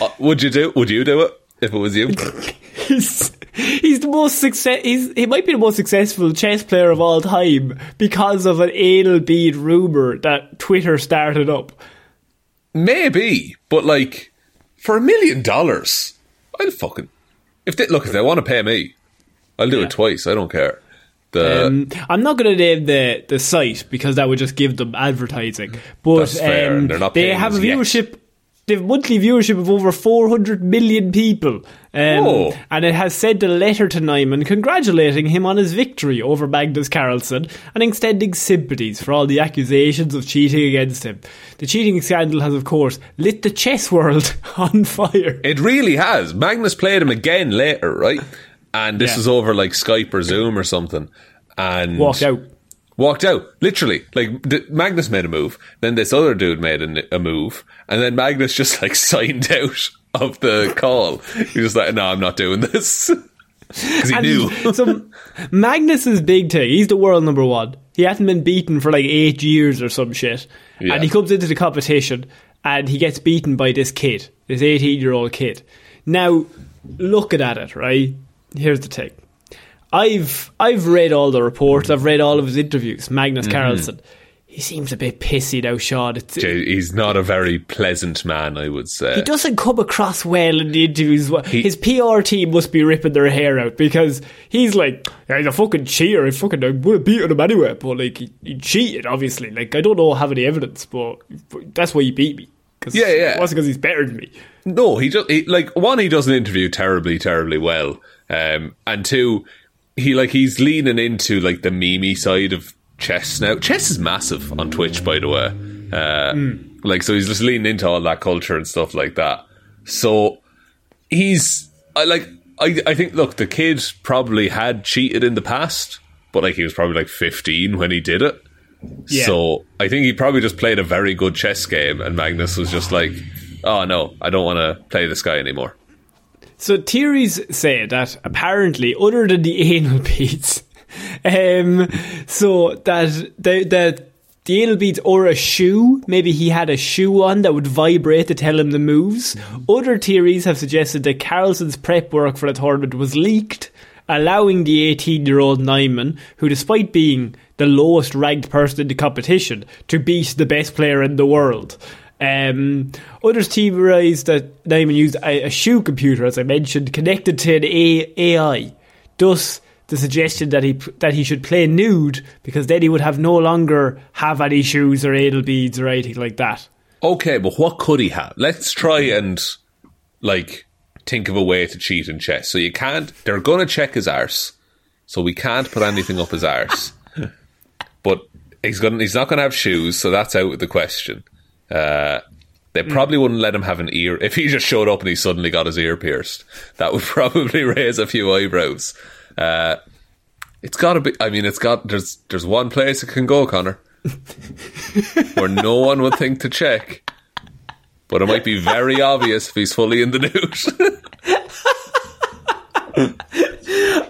uh, would you do? Would you do it if it was you? he's, he's the most success. He's, he might be the most successful chess player of all time because of an anal bead rumor that Twitter started up. Maybe, but like for a million dollars, I'll fucking if they look if they want to pay me, I'll do yeah. it twice. I don't care. The, um, I'm not going to name the the site because that would just give them advertising. But um, they have a viewership. Yet. They have monthly viewership of over 400 million people. Um, and it has sent a letter to Niemann congratulating him on his victory over Magnus Carlsen and extending sympathies for all the accusations of cheating against him. The cheating scandal has, of course, lit the chess world on fire. It really has. Magnus played him again later, right? and this yeah. was over like Skype or Zoom or something, and walked out. Walked out, literally. Like Magnus made a move, then this other dude made a, a move, and then Magnus just like signed out of the call. He was like, "No, I'm not doing this." Because he and knew. so Magnus's big thing. He's the world number one. He hasn't been beaten for like eight years or some shit. Yeah. And he comes into the competition and he gets beaten by this kid, this 18 year old kid. Now, looking at it, right? here's the thing. I've I've read all the reports. I've read all of his interviews. Magnus mm-hmm. Carlsen. He seems a bit pissy though, Shaun. It's, he's not a very pleasant man, I would say. He doesn't come across well in the interviews. He, his PR team must be ripping their hair out because he's like, yeah, he's a fucking cheater. I fucking I would have beaten him anyway, but like he, he, cheated, obviously. Like I don't know have any evidence, but that's why he beat me. Cause yeah, yeah. It wasn't because he's better than me. No, he just he, like one. He doesn't interview terribly, terribly well. Um, and two, he like he's leaning into like the memey side of chess now. Chess is massive on Twitch, by the way. Uh, mm. Like so, he's just leaning into all that culture and stuff like that. So he's I like I I think look, the kid probably had cheated in the past, but like he was probably like fifteen when he did it. Yeah. So I think he probably just played a very good chess game, and Magnus was just like, "Oh no, I don't want to play this guy anymore." So theories say that apparently, other than the anal beads, um, so that the, the the anal beads or a shoe, maybe he had a shoe on that would vibrate to tell him the moves. Other theories have suggested that Carlsen's prep work for the tournament was leaked, allowing the 18 year old Niemann, who despite being the lowest ranked person in the competition, to beat the best player in the world. Um, others theorised that Niemann used a, a, shoe computer, as I mentioned, connected to an a- AI. Thus, the suggestion that he that he should play nude because then he would have no longer have any shoes or anal beads or anything like that. Okay, but what could he have? Let's try and like think of a way to cheat in chess. So you can't. They're going to check his arse, so we can't put anything up his arse. but he's going. He's not going to have shoes, so that's out of the question. Uh, they hmm. probably wouldn't let him have an ear if he just showed up and he suddenly got his ear pierced. That would probably raise a few eyebrows. Uh, it's got to be. I mean, it's got. There's there's one place it can go, Connor, where no one would think to check, but it might be very obvious if he's fully in the news.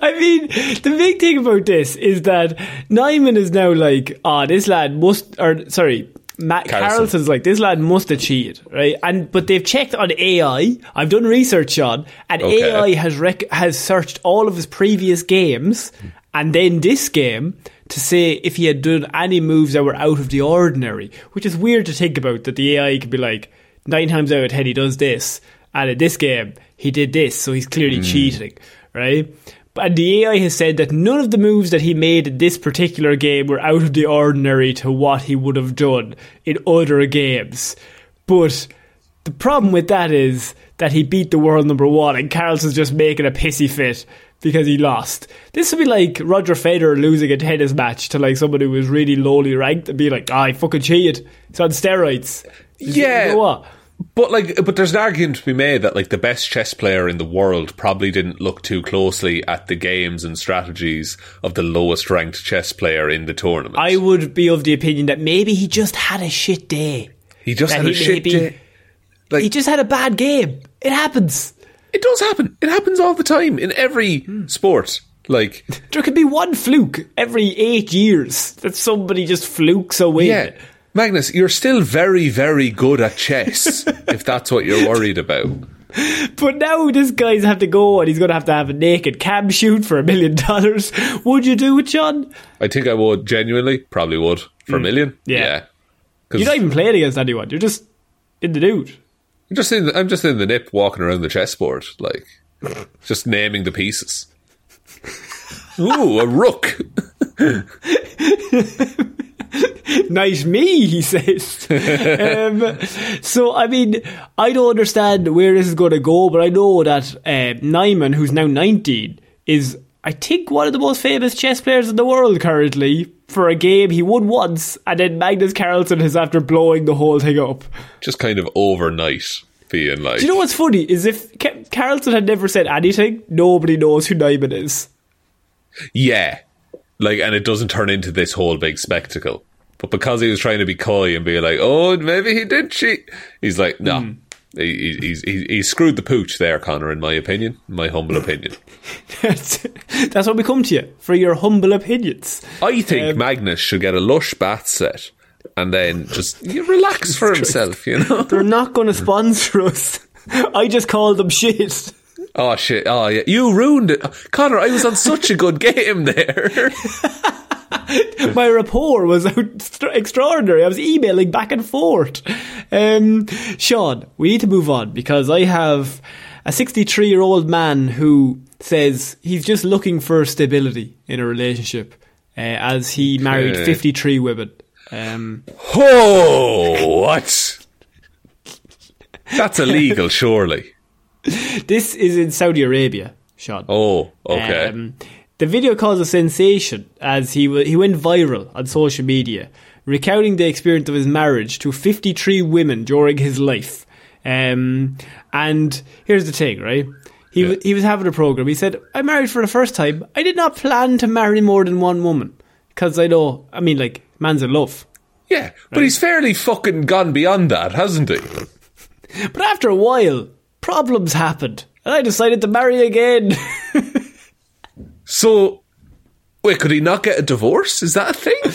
I mean, the big thing about this is that Niemann is now like, oh, this lad must, or sorry, Matt Carlsen. Carlsen's like, this lad must have cheated, right? And but they've checked on AI. I've done research on, and Okay. AI has rec- has searched all of his previous games and then this game to say if he had done any moves that were out of the ordinary, which is weird to think about. That the AI could be like nine times out of ten he does this, and in this game he did this, so he's clearly hmm. cheating, right? And the AI has said that none of the moves that he made in this particular game were out of the ordinary to what he would have done in other games. But the problem with that is that he beat the world number one and Carlsen's just making a pissy fit because he lost. This would be like Roger Federer losing a tennis match to like someone who was really lowly ranked and be like, I fucking cheated. It's on steroids. Yeah. You know what? But like, but there's an argument to be made that like the best chess player in the world probably didn't look too closely at the games and strategies of the lowest ranked chess player in the tournament. I would be of the opinion that maybe he just had a shit day. he just that had a shit day. Like He just had a bad game. It happens. it does happen. It happens all the time in every sport. Like There could be one fluke every eight years that somebody just flukes away. yeah, Magnus, you're still very very good at chess. if that's what you're worried about. But now this guy's have to go and he's going to have to have a naked cam shoot for a million dollars. Would you do it, John? I think I would genuinely, probably would for a mm. million. Yeah. yeah. You're not even playing against anyone. You're just in the nude. I'm just in. The, I'm just in the nip, walking around the chessboard, like just naming the pieces. Ooh, a rook. nice me, he says. um, so, I mean, I don't understand where this is going to go, but I know that uh, Niemann, who's now 19, is, I think, one of the most famous chess players in the world currently for a game he won once, and then Magnus Carlsen is after blowing the whole thing up. Just kind of overnight being like. Do you know what's funny? Is if Ca- Carlsen had never said anything, nobody knows who Niemann is. Yeah. Like, and it doesn't turn into this whole big spectacle. But because he was trying to be coy and be like, oh, maybe he did cheat, he's like, no. Hmm. He, he, he's, he, he screwed the pooch there, Connor, in my opinion, my humble opinion. That's what we come to you for your humble opinions. I think Um, Magnus should get a lush bath set and then just you relax for himself, you know? They're not going to sponsor us. I just called them shit. Oh shit! Oh yeah, you ruined it, Connor. I was on such a good game there. My rapport was extraordinary. I was emailing back and forth. Um, Shaun, we need to move on because I have a 63 year old man who says he's just looking for stability in a relationship uh, as he married 53 women. Um, oh, what? That's illegal, surely. this is in Saudi Arabia, Shaun. Oh, okay. Um, the video caused a sensation as he w- he went viral on social media, recounting the experience of his marriage to 53 women during his life. Um, and here's the thing, right? He, w- he was having a program. He said, I married for the first time. I did not plan to marry more than one woman. Because I know, I mean, like, man's in love. yeah, but he's fairly fucking gone beyond that, hasn't he? But after a while, problems happened. And I decided to marry again. So, wait, could he not get a divorce? Is that a thing?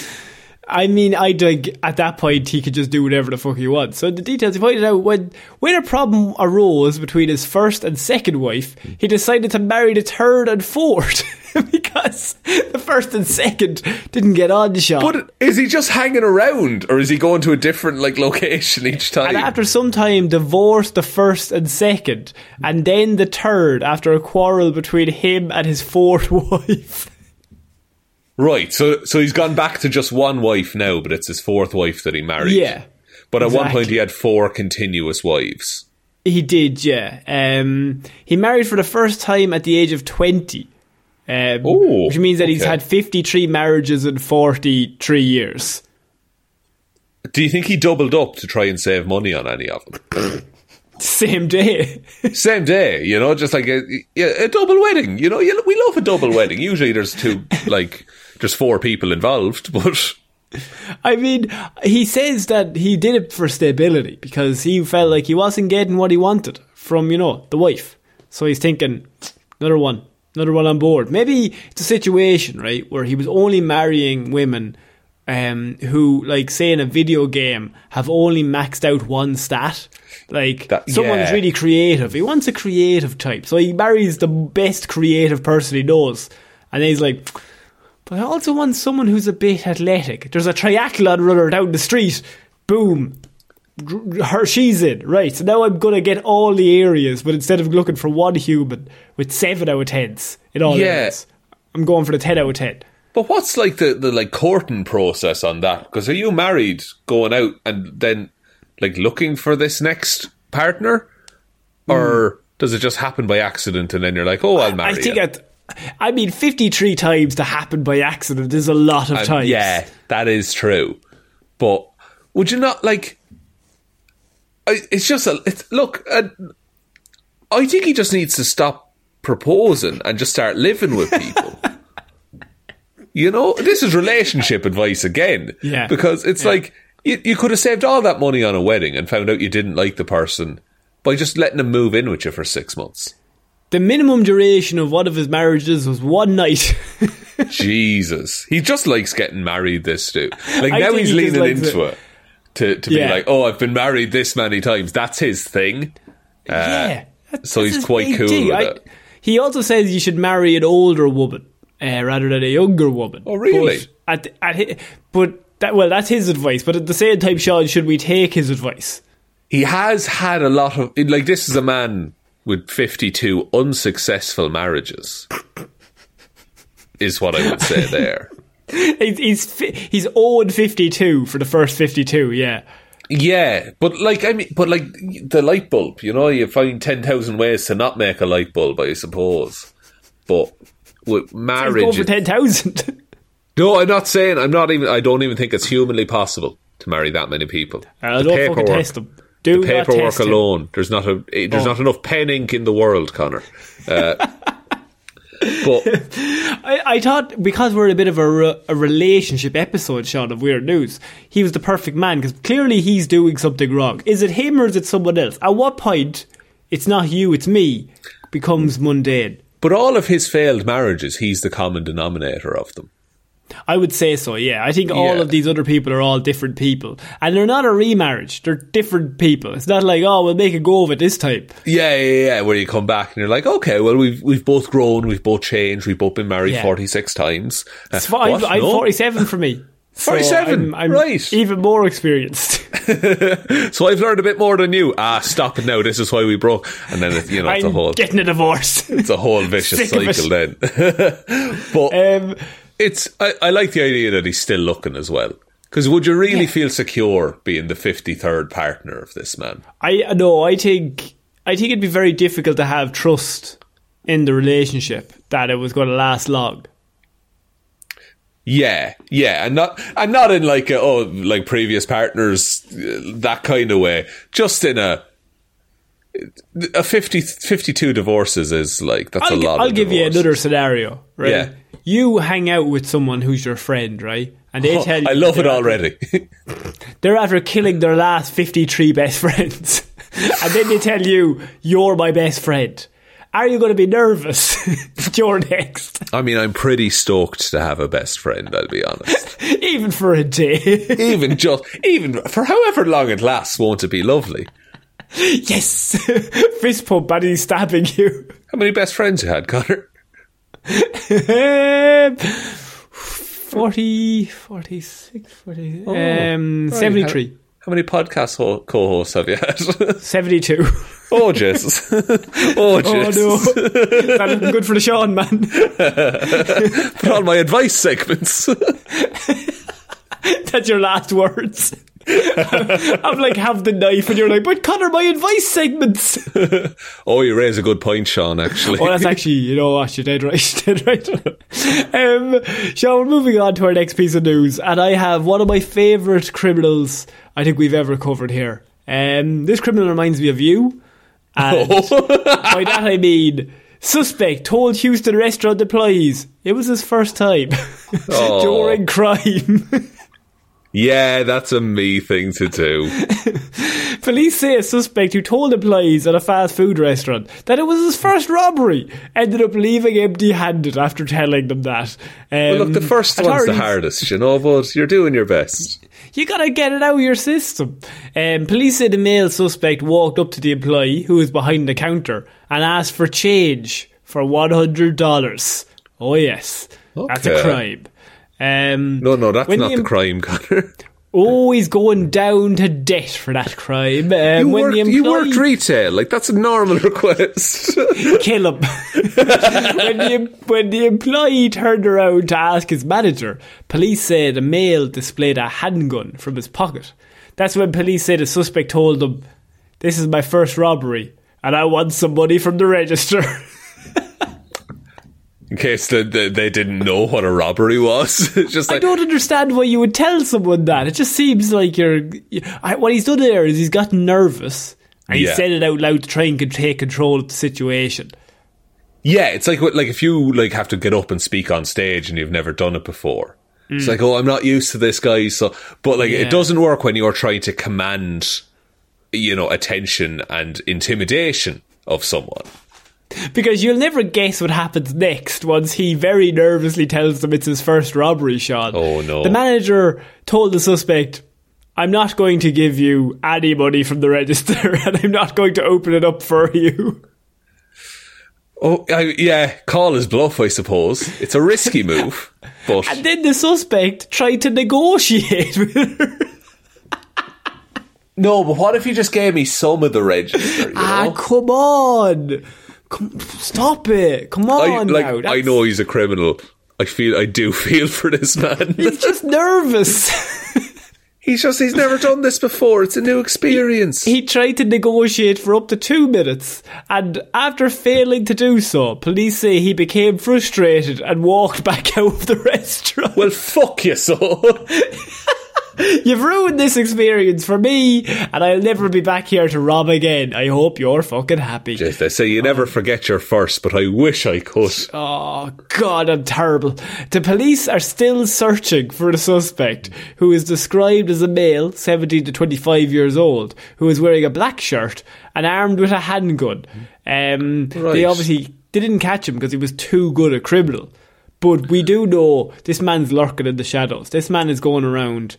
I mean, I think at that point he could just do whatever the fuck he wants. So the details he pointed out when when a problem arose between his first and second wife, he decided to marry the third and fourth because the first and second didn't get on the shot. But is he just hanging around, or is he going to a different like location each time? and after some time, divorced the first and second, and then the third after a quarrel between him and his fourth wife. Right, so so he's gone back to just one wife now, but it's his fourth wife that he married. Yeah, But at one point he had four continuous wives. He did, yeah. Um, he married for the first time at the age of 20. Um, Ooh, which means that he's had 53 marriages in 43 years. Do you think he doubled up to try and save money on any of them? Same day. Same day, you know, just like a, a double wedding. You know, we love a double wedding. Usually there's two, like, there's four people involved, but I mean, he says that he did it for stability because he felt like he wasn't getting what he wanted from, you know, the wife. So he's thinking, another one, another one on board. Maybe it's a situation, right, where he was only marrying women um, who, like, say in a video game, have only maxed out one stat. Like, That- someone's yeah. really creative. He wants a creative type. So he marries the best creative person he knows. And then he's like, but I also want someone who's a bit athletic. There's a triathlon runner down the street. Boom. Her, she's in. Right. So now I'm going to get all the areas, but instead of looking for one human with seven out of tens in all Yeah. areas, I'm going for the 10 out of 10. But what's like the, the like courting process on that? Because are you married, going out, and then like looking for this next partner, hmm. or does it just happen by accident and then you're like, oh, I'll marry I think you? at, I mean, 53 times to happen by accident is a lot of And times. Yeah, that is true. But would you not like? I, it's just a. It's, look, uh, I think he just needs to stop proposing and just start living with people. you know, this is relationship advice again. Yeah. because it's Yeah. like you, you could have saved all that money on a wedding and found out you didn't like the person by just letting them move in with you for six months. The minimum duration of one of his marriages was one night. Jesus, he just likes getting married. This dude, like I now he's he leaning into it. it, to to Yeah. be like, oh, I've been married this many times. That's his thing. yeah. That- so that's he's quite cool with I- it. He also says you should marry an older woman uh, rather than a younger woman. Oh, really? But, at, at, but that, well, that's his advice. But at the same time, Shaun, should we take his advice? He has had a lot of like. This is a man with fifty-two unsuccessful marriages. Is what I would say there. He's he's, owed 52 for the first 52, yeah. Yeah, but like I mean, but like the light bulb, you know, you find ten thousand ways to not make a light bulb, I suppose. But with marriage, going for 10,000. No, I'm not saying. I'm not even. I don't even think it's humanly possible to marry that many people. Uh, I don't fucking test him. Do the paperwork test him. alone. There's not a. eh, There's Oh. not enough pen ink in the world, Connor. Uh, but I, I thought because we're in a bit of a, re- a relationship episode, Shaun, of Weird News, he was the perfect man because clearly he's doing something wrong. Is it him or is it someone else? At what point, it's not you, it's me, becomes mundane? but all of his failed marriages, he's the common denominator of them. I would say so, yeah. I think all Yeah. of these other people are all different people. And they're not a remarriage, they're different people. It's not like, oh, we'll make a go of it this time. Yeah, yeah, yeah. Where you come back and you're like, okay, well, we've we've both grown, we've both changed, we've both been married Yeah. forty six times. Uh, what? I'm No? 47 for me. So 47, I'm, I'm right. Even more experienced. So I've learned a bit more than you. Ah, stop it now. This is why we broke. And then it, you know, it's a I'm whole getting a divorce. it's a whole vicious Sick cycle then. but um, it's I, I like the idea that he's still looking as well. Because would you really feel secure being the fifty third partner of this man? I no, I think I think it'd be very difficult to have trust in the relationship that it was going to last long. Yeah, yeah, and not and not in like a, oh like previous partners uh, that kind of way. Just in a a 50, 52 divorces is like that's I'll, a lot. I'll give you another scenario. Right, Yeah. You hang out with someone who's your friend, right? And they Oh, tell you I love it already. They're after killing their last fifty-three best friends, and then they tell you you're my best friend. Are you going to be nervous? you're next, I mean, I'm pretty stoked to have a best friend. I'll be honest. even for a day. even just even for however long it lasts, won't it be lovely? yes, fist pump, and he's stabbing you. How many best friends you had, Connor? Um, 40, 46, 40, um, 73. How many podcast ho- co-hosts have you had? 72. oh Jesus! oh Oh no. That looking good for the Shaun, man. Put on my advice segments. That's your last words. I'm like, have the knife, and you're like, but Connor, my advice segments. oh, you raise a good point, Shaun. Actually, Oh, that's actually, you know what, you're dead right, dead right. um, Shaun, we're moving on to our next piece of news, and I have one of my favourite criminals I think we've ever covered here. Um, this criminal reminds me of you, and by that I mean, suspect told Houston restaurant employees it was his first time Oh. during crime. Yeah, that's a me thing to do. Police say a suspect who told employees at a fast food restaurant that it was his first robbery ended up leaving empty handed after telling them that. Um, Well, look, the first one's the hardest, you know, but you're doing your best. You gotta get it out of your system. Um, police say the male suspect walked up to the employee who was behind the counter and asked for change for $100. Oh, yes. That's a crime. Um, No, no, that's not the em- crime, Connor. Oh, he's going down to debt for that crime. Um, You when worked, the you worked retail, like that's a normal request. kill him. when, the, when the employee turned around to ask his manager, police said a male displayed a handgun from his pocket. That's when police said the suspect told them, This is my first robbery, and I want some money from the register. In case the, the, they didn't know what a robbery was. It's just I don't understand why you would tell someone that. It just seems like you're. I, what he's done there is he's gotten nervous and he Yeah. said it out loud to try and take control of the situation. yeah, it's like like if you like have to get up and speak on stage and you've never done it before. It's mm. like, oh, I'm not used to this, guy. So, but like, Yeah. it doesn't work when you're trying to command, you know, attention and intimidation of someone. Because you'll never guess what happens next once he very nervously tells them it's his first robbery, Shaun. Oh, no. The manager told the suspect, I'm not going to give you any money from the register and I'm not going to open it up for you. Oh, I, yeah, call his bluff, I suppose. It's a risky move, but And then the suspect tried to negotiate with her. no. But what if he just gave me some of the register? You Ah, come on. Come, stop it. Come I, on like, now. I know he's a criminal. I feel, I do feel for this man. He's just nervous. he's just, he's never done this before. It's a new experience. He tried to negotiate for up to two minutes, and after failing to do so, police say he became frustrated and walked back out of the restaurant. well, fuck you, so. You've ruined this experience for me, and I'll never be back here to rob again. I hope you're fucking happy. Just, they say you never forget your first, but I wish I could. Oh God, I'm terrible. The police are still searching for the suspect, who is described as a male, 17 to 25 years old, who is wearing a black shirt and armed with a handgun. Um, They obviously they didn't catch him because he was too good a criminal. But we do know this man's lurking in the shadows. This man is going around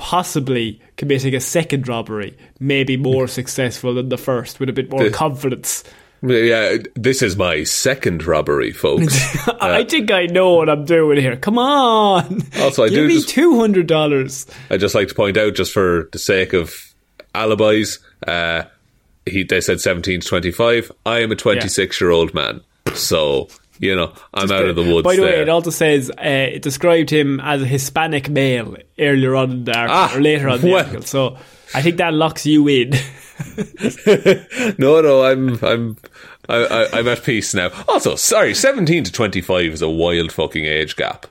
possibly committing a second robbery, maybe more successful than the first, with a bit more The- confidence. Yeah, this is my second robbery, folks. I think I know what I'm doing here. Come on. Also, I Give do me two hundred dollars. I just like to point out, just for the sake of alibis, uh, he they said seventeen to twenty five. I am a twenty six year old man, so you know I'm out of the woods. By the way, it also says uh, it described him as a Hispanic male earlier on in the article, Ah, or later on in the well. article. So I think that locks you in. no, no, I'm I'm I, I, I'm at peace now. Also, sorry, seventeen to twenty five is a wild fucking age gap.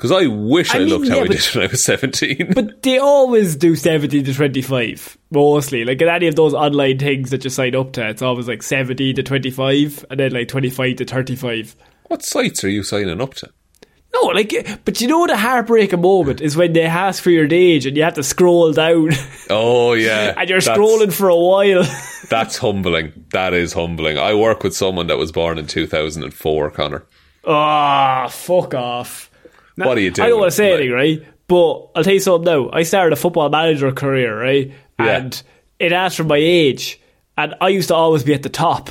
Because I wish I, I mean, looked how yeah, I did when I was seventeen. but they always do 17 to twenty-five mostly. Like in any of those online things that you sign up to, it's always like seventy to twenty-five, and then like twenty-five to thirty-five. what sites are you signing up to? No, like, but you know the heartbreaking moment is when they ask for your age and you have to scroll down Oh yeah, and you're scrolling for a while. That's humbling. That is humbling. I work with someone that was born in two thousand and four, Connor. Ah, fuck off. Now, What are you do? I don't want to say Like- anything, right? But I'll tell you something now. I started a football manager career, right? Yeah. And it asked for my age. And I used to always be at the top.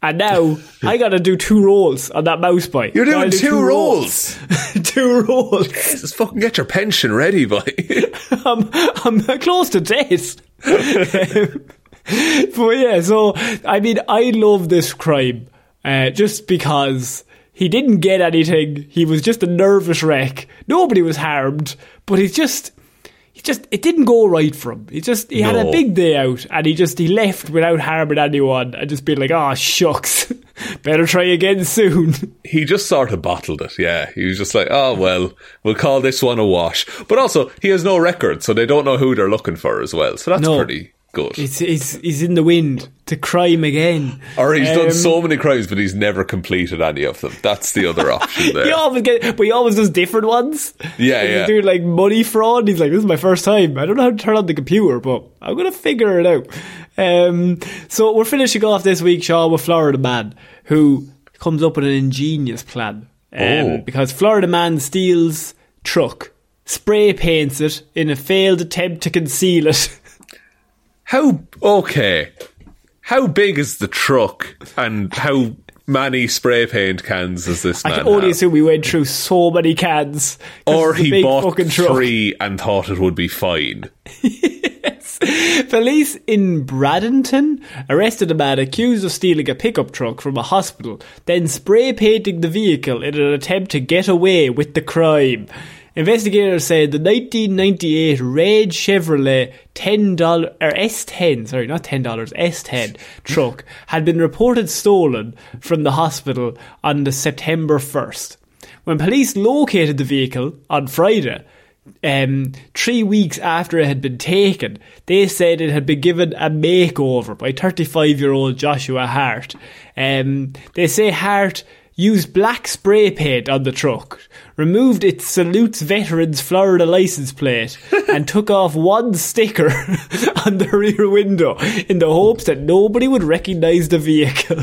And now I got to do two roles on that mouse bite. You're doing do two roles. two roles. Just fucking get your pension ready, boy. I'm, I'm close to death. but yeah, so I mean, I love this crime uh, just because he didn't get anything. He was just a nervous wreck. Nobody was harmed, but he's just. He just it didn't go right for him. He just he had a big day out and he just he left without harming anyone and just being like, oh shucks. Better try again soon. he just sort of bottled it. Yeah, he was just like, oh well, we'll call this one a wash. But also, he has no record, so they don't know who they're looking for as well. So that's No. pretty good. He's, he's, he's in the wind. to crime again. Or he's done Um, so many crimes, but he's never completed any of them. That's the other option there. He always get, but he always does different ones. Yeah, yeah. He's doing like money fraud. He's like, this is my first time. I don't know how to turn on the computer, but I'm gonna figure it out. Um, so we're finishing off this week, Shaun, with Florida Man, who comes up with an ingenious plan. Um, Oh. Because Florida Man steals truck, spray paints it in a failed attempt to conceal it. How okay? How big is the truck, and how many spray paint cans does this I man can only have? assume we went through so many cans, or he bought fucking truck. three and thought it would be fine. Police in Bradenton arrested a man accused of stealing a pickup truck from a hospital, then spray painting the vehicle in an attempt to get away with the crime. Investigators said the 1998 red Chevrolet $10 or S10, sorry, not $10, S10 truck had been reported stolen from the hospital on the September 1st. When police located the vehicle on Friday, um, three weeks after it had been taken, they said it had been given a makeover by 35 year old Joshua Hart. Um, they say Hart used black spray paint on the truck, removed its Salutes Veterans Florida license plate, and took off one sticker on the rear window in the hopes that nobody would recognise the vehicle.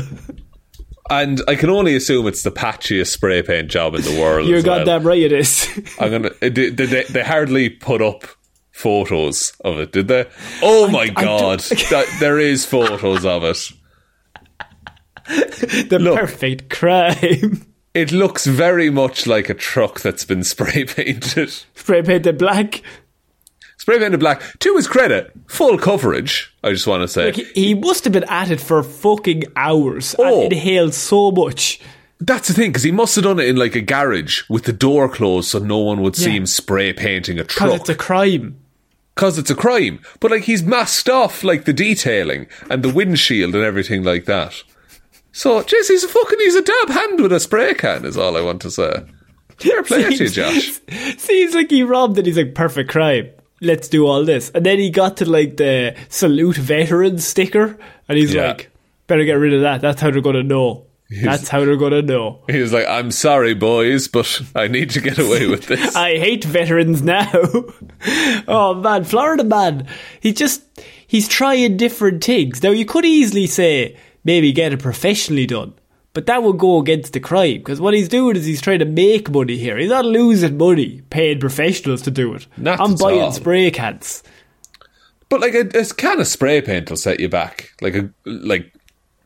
And I can only assume it's the patchiest spray paint job in the world. You're as well. goddamn right it is. I'm gonna. They, they, they, hardly put up photos of it, did they? Oh my god, that, there is photos of it. the Look. perfect crime. It looks very much like a truck that's been spray painted. Spray painted black. Spray painted black. To his credit, full coverage. I just want to say Like, he- must have been at it for fucking hours Oh. and inhaled so much. that's the thing because he must have done it in like a garage with the door closed, so no one would see him spray painting a Because truck. it's a crime. because it's a crime. But like he's masked off like the detailing and the windshield and everything like that. So, jeez, he's a fucking he's a dab hand with a spray can. Is all I want to say. Fair play to you, Josh. Seems like he robbed it. He's like, perfect crime. Let's do all this. And then he got to like the salute veterans sticker and he's Yeah. like, better get rid of that. That's how they're going to know. That's how they're going to know. He was like, "I'm sorry, boys, but I need to get away with this." I hate veterans now. oh man, Florida man. He just he's trying different things. Now you could easily say maybe get it professionally done. But that would go against the crime because what he's doing is he's trying to make money here. He's not losing money paying professionals to do it. Not I'm buying all. spray cans. But like a, a can of spray paint will set you back like a like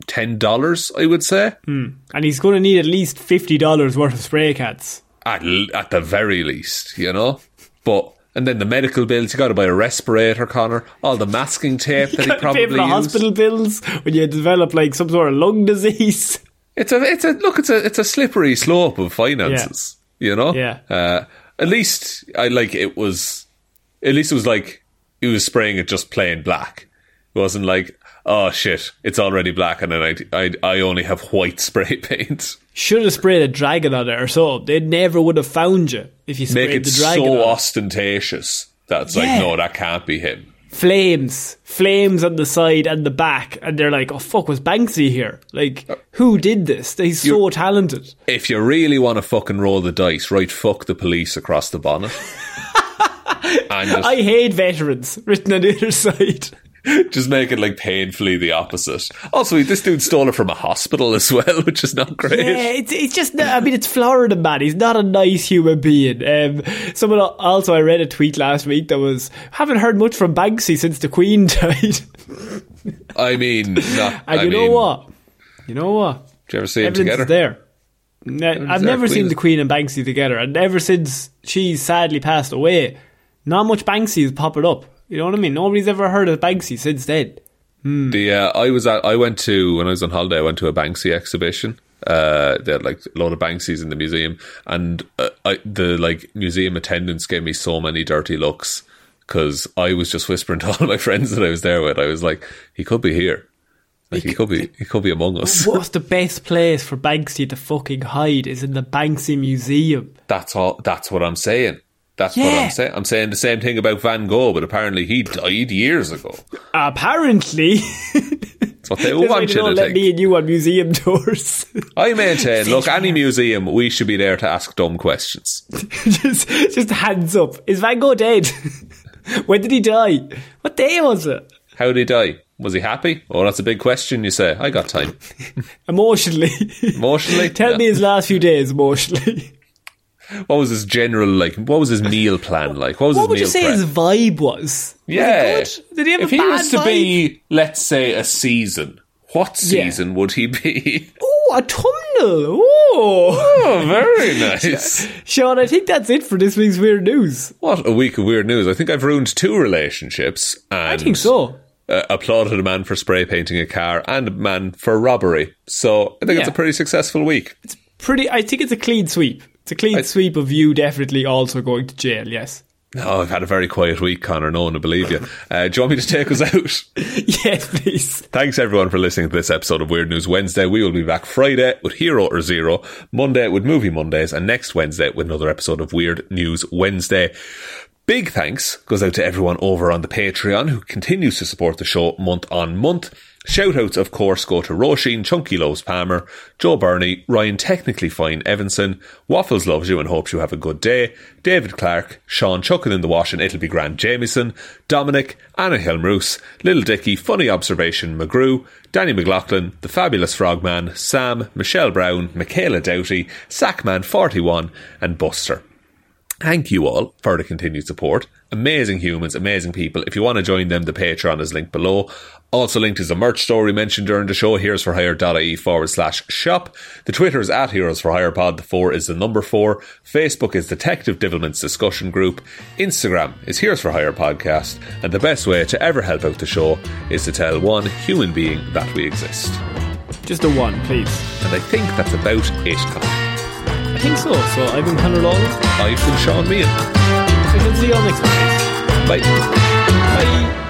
ten dollars, I would say, hmm. And he's going to need at least $50 worth of spray cans. at at the very least, you know. But and then the medical bills, you got to buy a respirator, Connor. All the masking tape that he Pay for hospital bills when you develop like some sort of lung disease. It's a it's a look. It's a it's a slippery slope of finances. You know. Yeah. Uh, at least I like it was. At least it was like he was spraying it just plain black. It wasn't like oh shit, it's already black, and then I I, I only have white spray paint. Should have sprayed a dragon on it or so. They never would have found you if you sprayed Make it the dragon so ostentatious. That's Yeah. like no, that can't be him. flames, flames on the side and the back, and they're like, "Oh fuck, was Banksy here? Like, uh, who did this? He's so You- talented." If you really want to fucking roll the dice, right? Fuck the police across the bonnet. just, I hate veterans. Written on the other side. just make it like painfully the opposite. Also, this dude stole it from a hospital as well, which is not great. Yeah, it's it's just. I mean, it's Florida man. He's not a nice human being. Um, someone also, I read a tweet last week that was haven't heard much from Banksy since the Queen died. I mean, not, and I you know mean, what? You know what? Do you ever see them together? there. I've never seen the Queen and Banksy together, and ever since she sadly passed away, not much Banksy is popping up. You know what I mean? Nobody's ever heard of Banksy since then. The uh, I was at, I went to when I was on holiday. I went to a Banksy exhibition. Uh, they had like a lot of Banksies in the museum, and uh, I, the like museum attendants gave me so many dirty looks because I was just whispering to all my friends that I was there with. I was like, he could be here. Like he could be, he could be among us. What's the best place for Banksy to fucking hide is in the Banksy Museum. That's all. That's what I'm saying. That's what I'm saying. I'm saying the same thing about Van Gogh, but apparently he died years ago. Apparently, That's what they That's want they you to let think. me and you on museum tours. I maintain, look, any museum, we should be there to ask dumb questions. just, just hands up. Is Van Gogh dead? when did he die? What day was it? How did he die? Was he happy? Oh, that's a big question, you say. I got time. Emotionally. Emotionally? Tell Yeah. me his last few days emotionally. What was his general, like, what was his meal plan like? What was What would his you say prep? his vibe was? Yeah. Was it good? Did he have if a he was to vibe? be, let's say, a season, what Yeah. season would he be? Oh, autumnal. Oh. oh, very nice. Shaun, I think that's it for this week's weird news. What a week of weird news. I think I've ruined two relationships. And I think so. Uh, applauded a man for spray painting a car and a man for robbery. So I think it's a pretty successful week. It's pretty. I think it's a clean sweep. It's a clean I- sweep of you definitely also going to jail. Yes. Oh, I've had a very quiet week, Conor. No one will believe you. Uh, do you want me to take us out? yes, please. Thanks everyone for listening to this episode of Weird News Wednesday. We will be back Friday with Hero or Zero, Monday with Movie Mondays, and next Wednesday with another episode of Weird News Wednesday. Big thanks goes out to everyone over on the Patreon who continues to support the show month on month. Shoutouts, of course, go to Roisin, Chunky Lobes Palmer, Joe Bernie, Ryan Technically Fine Evanson, Waffles loves you and hopes you have a good day, David Clarke, Shaun Chuckin in the Wash and It'll Be Grand Jamieson, Dominic, Anna Hjelmroos, Little Dicky, Funny Observation McGrew, Danny McLaughlin, The Fabulous Frogman, Sam, Michelle Browne, Michaela Doughty, Sackman41 and Buster. Thank you all for the continued support. Amazing humans, amazing people. If you want to join them, the Patreon is linked below. Also linked is a merch store we mentioned during the show. Heroes for hire.ie forward slash shop. The Twitter is at Heroes for Hire Pod. The four is the number four. Facebook is Detective Divilment's discussion group. Instagram is Heroes for Hire Podcast. And the best way to ever help out the show is to tell one human being that we exist. Just a one, please. And I think that's about it, Conor. I think so. So I've been Conor Lawler. I've been Shaun Meighan. We can see you all next week. Bye. Bye.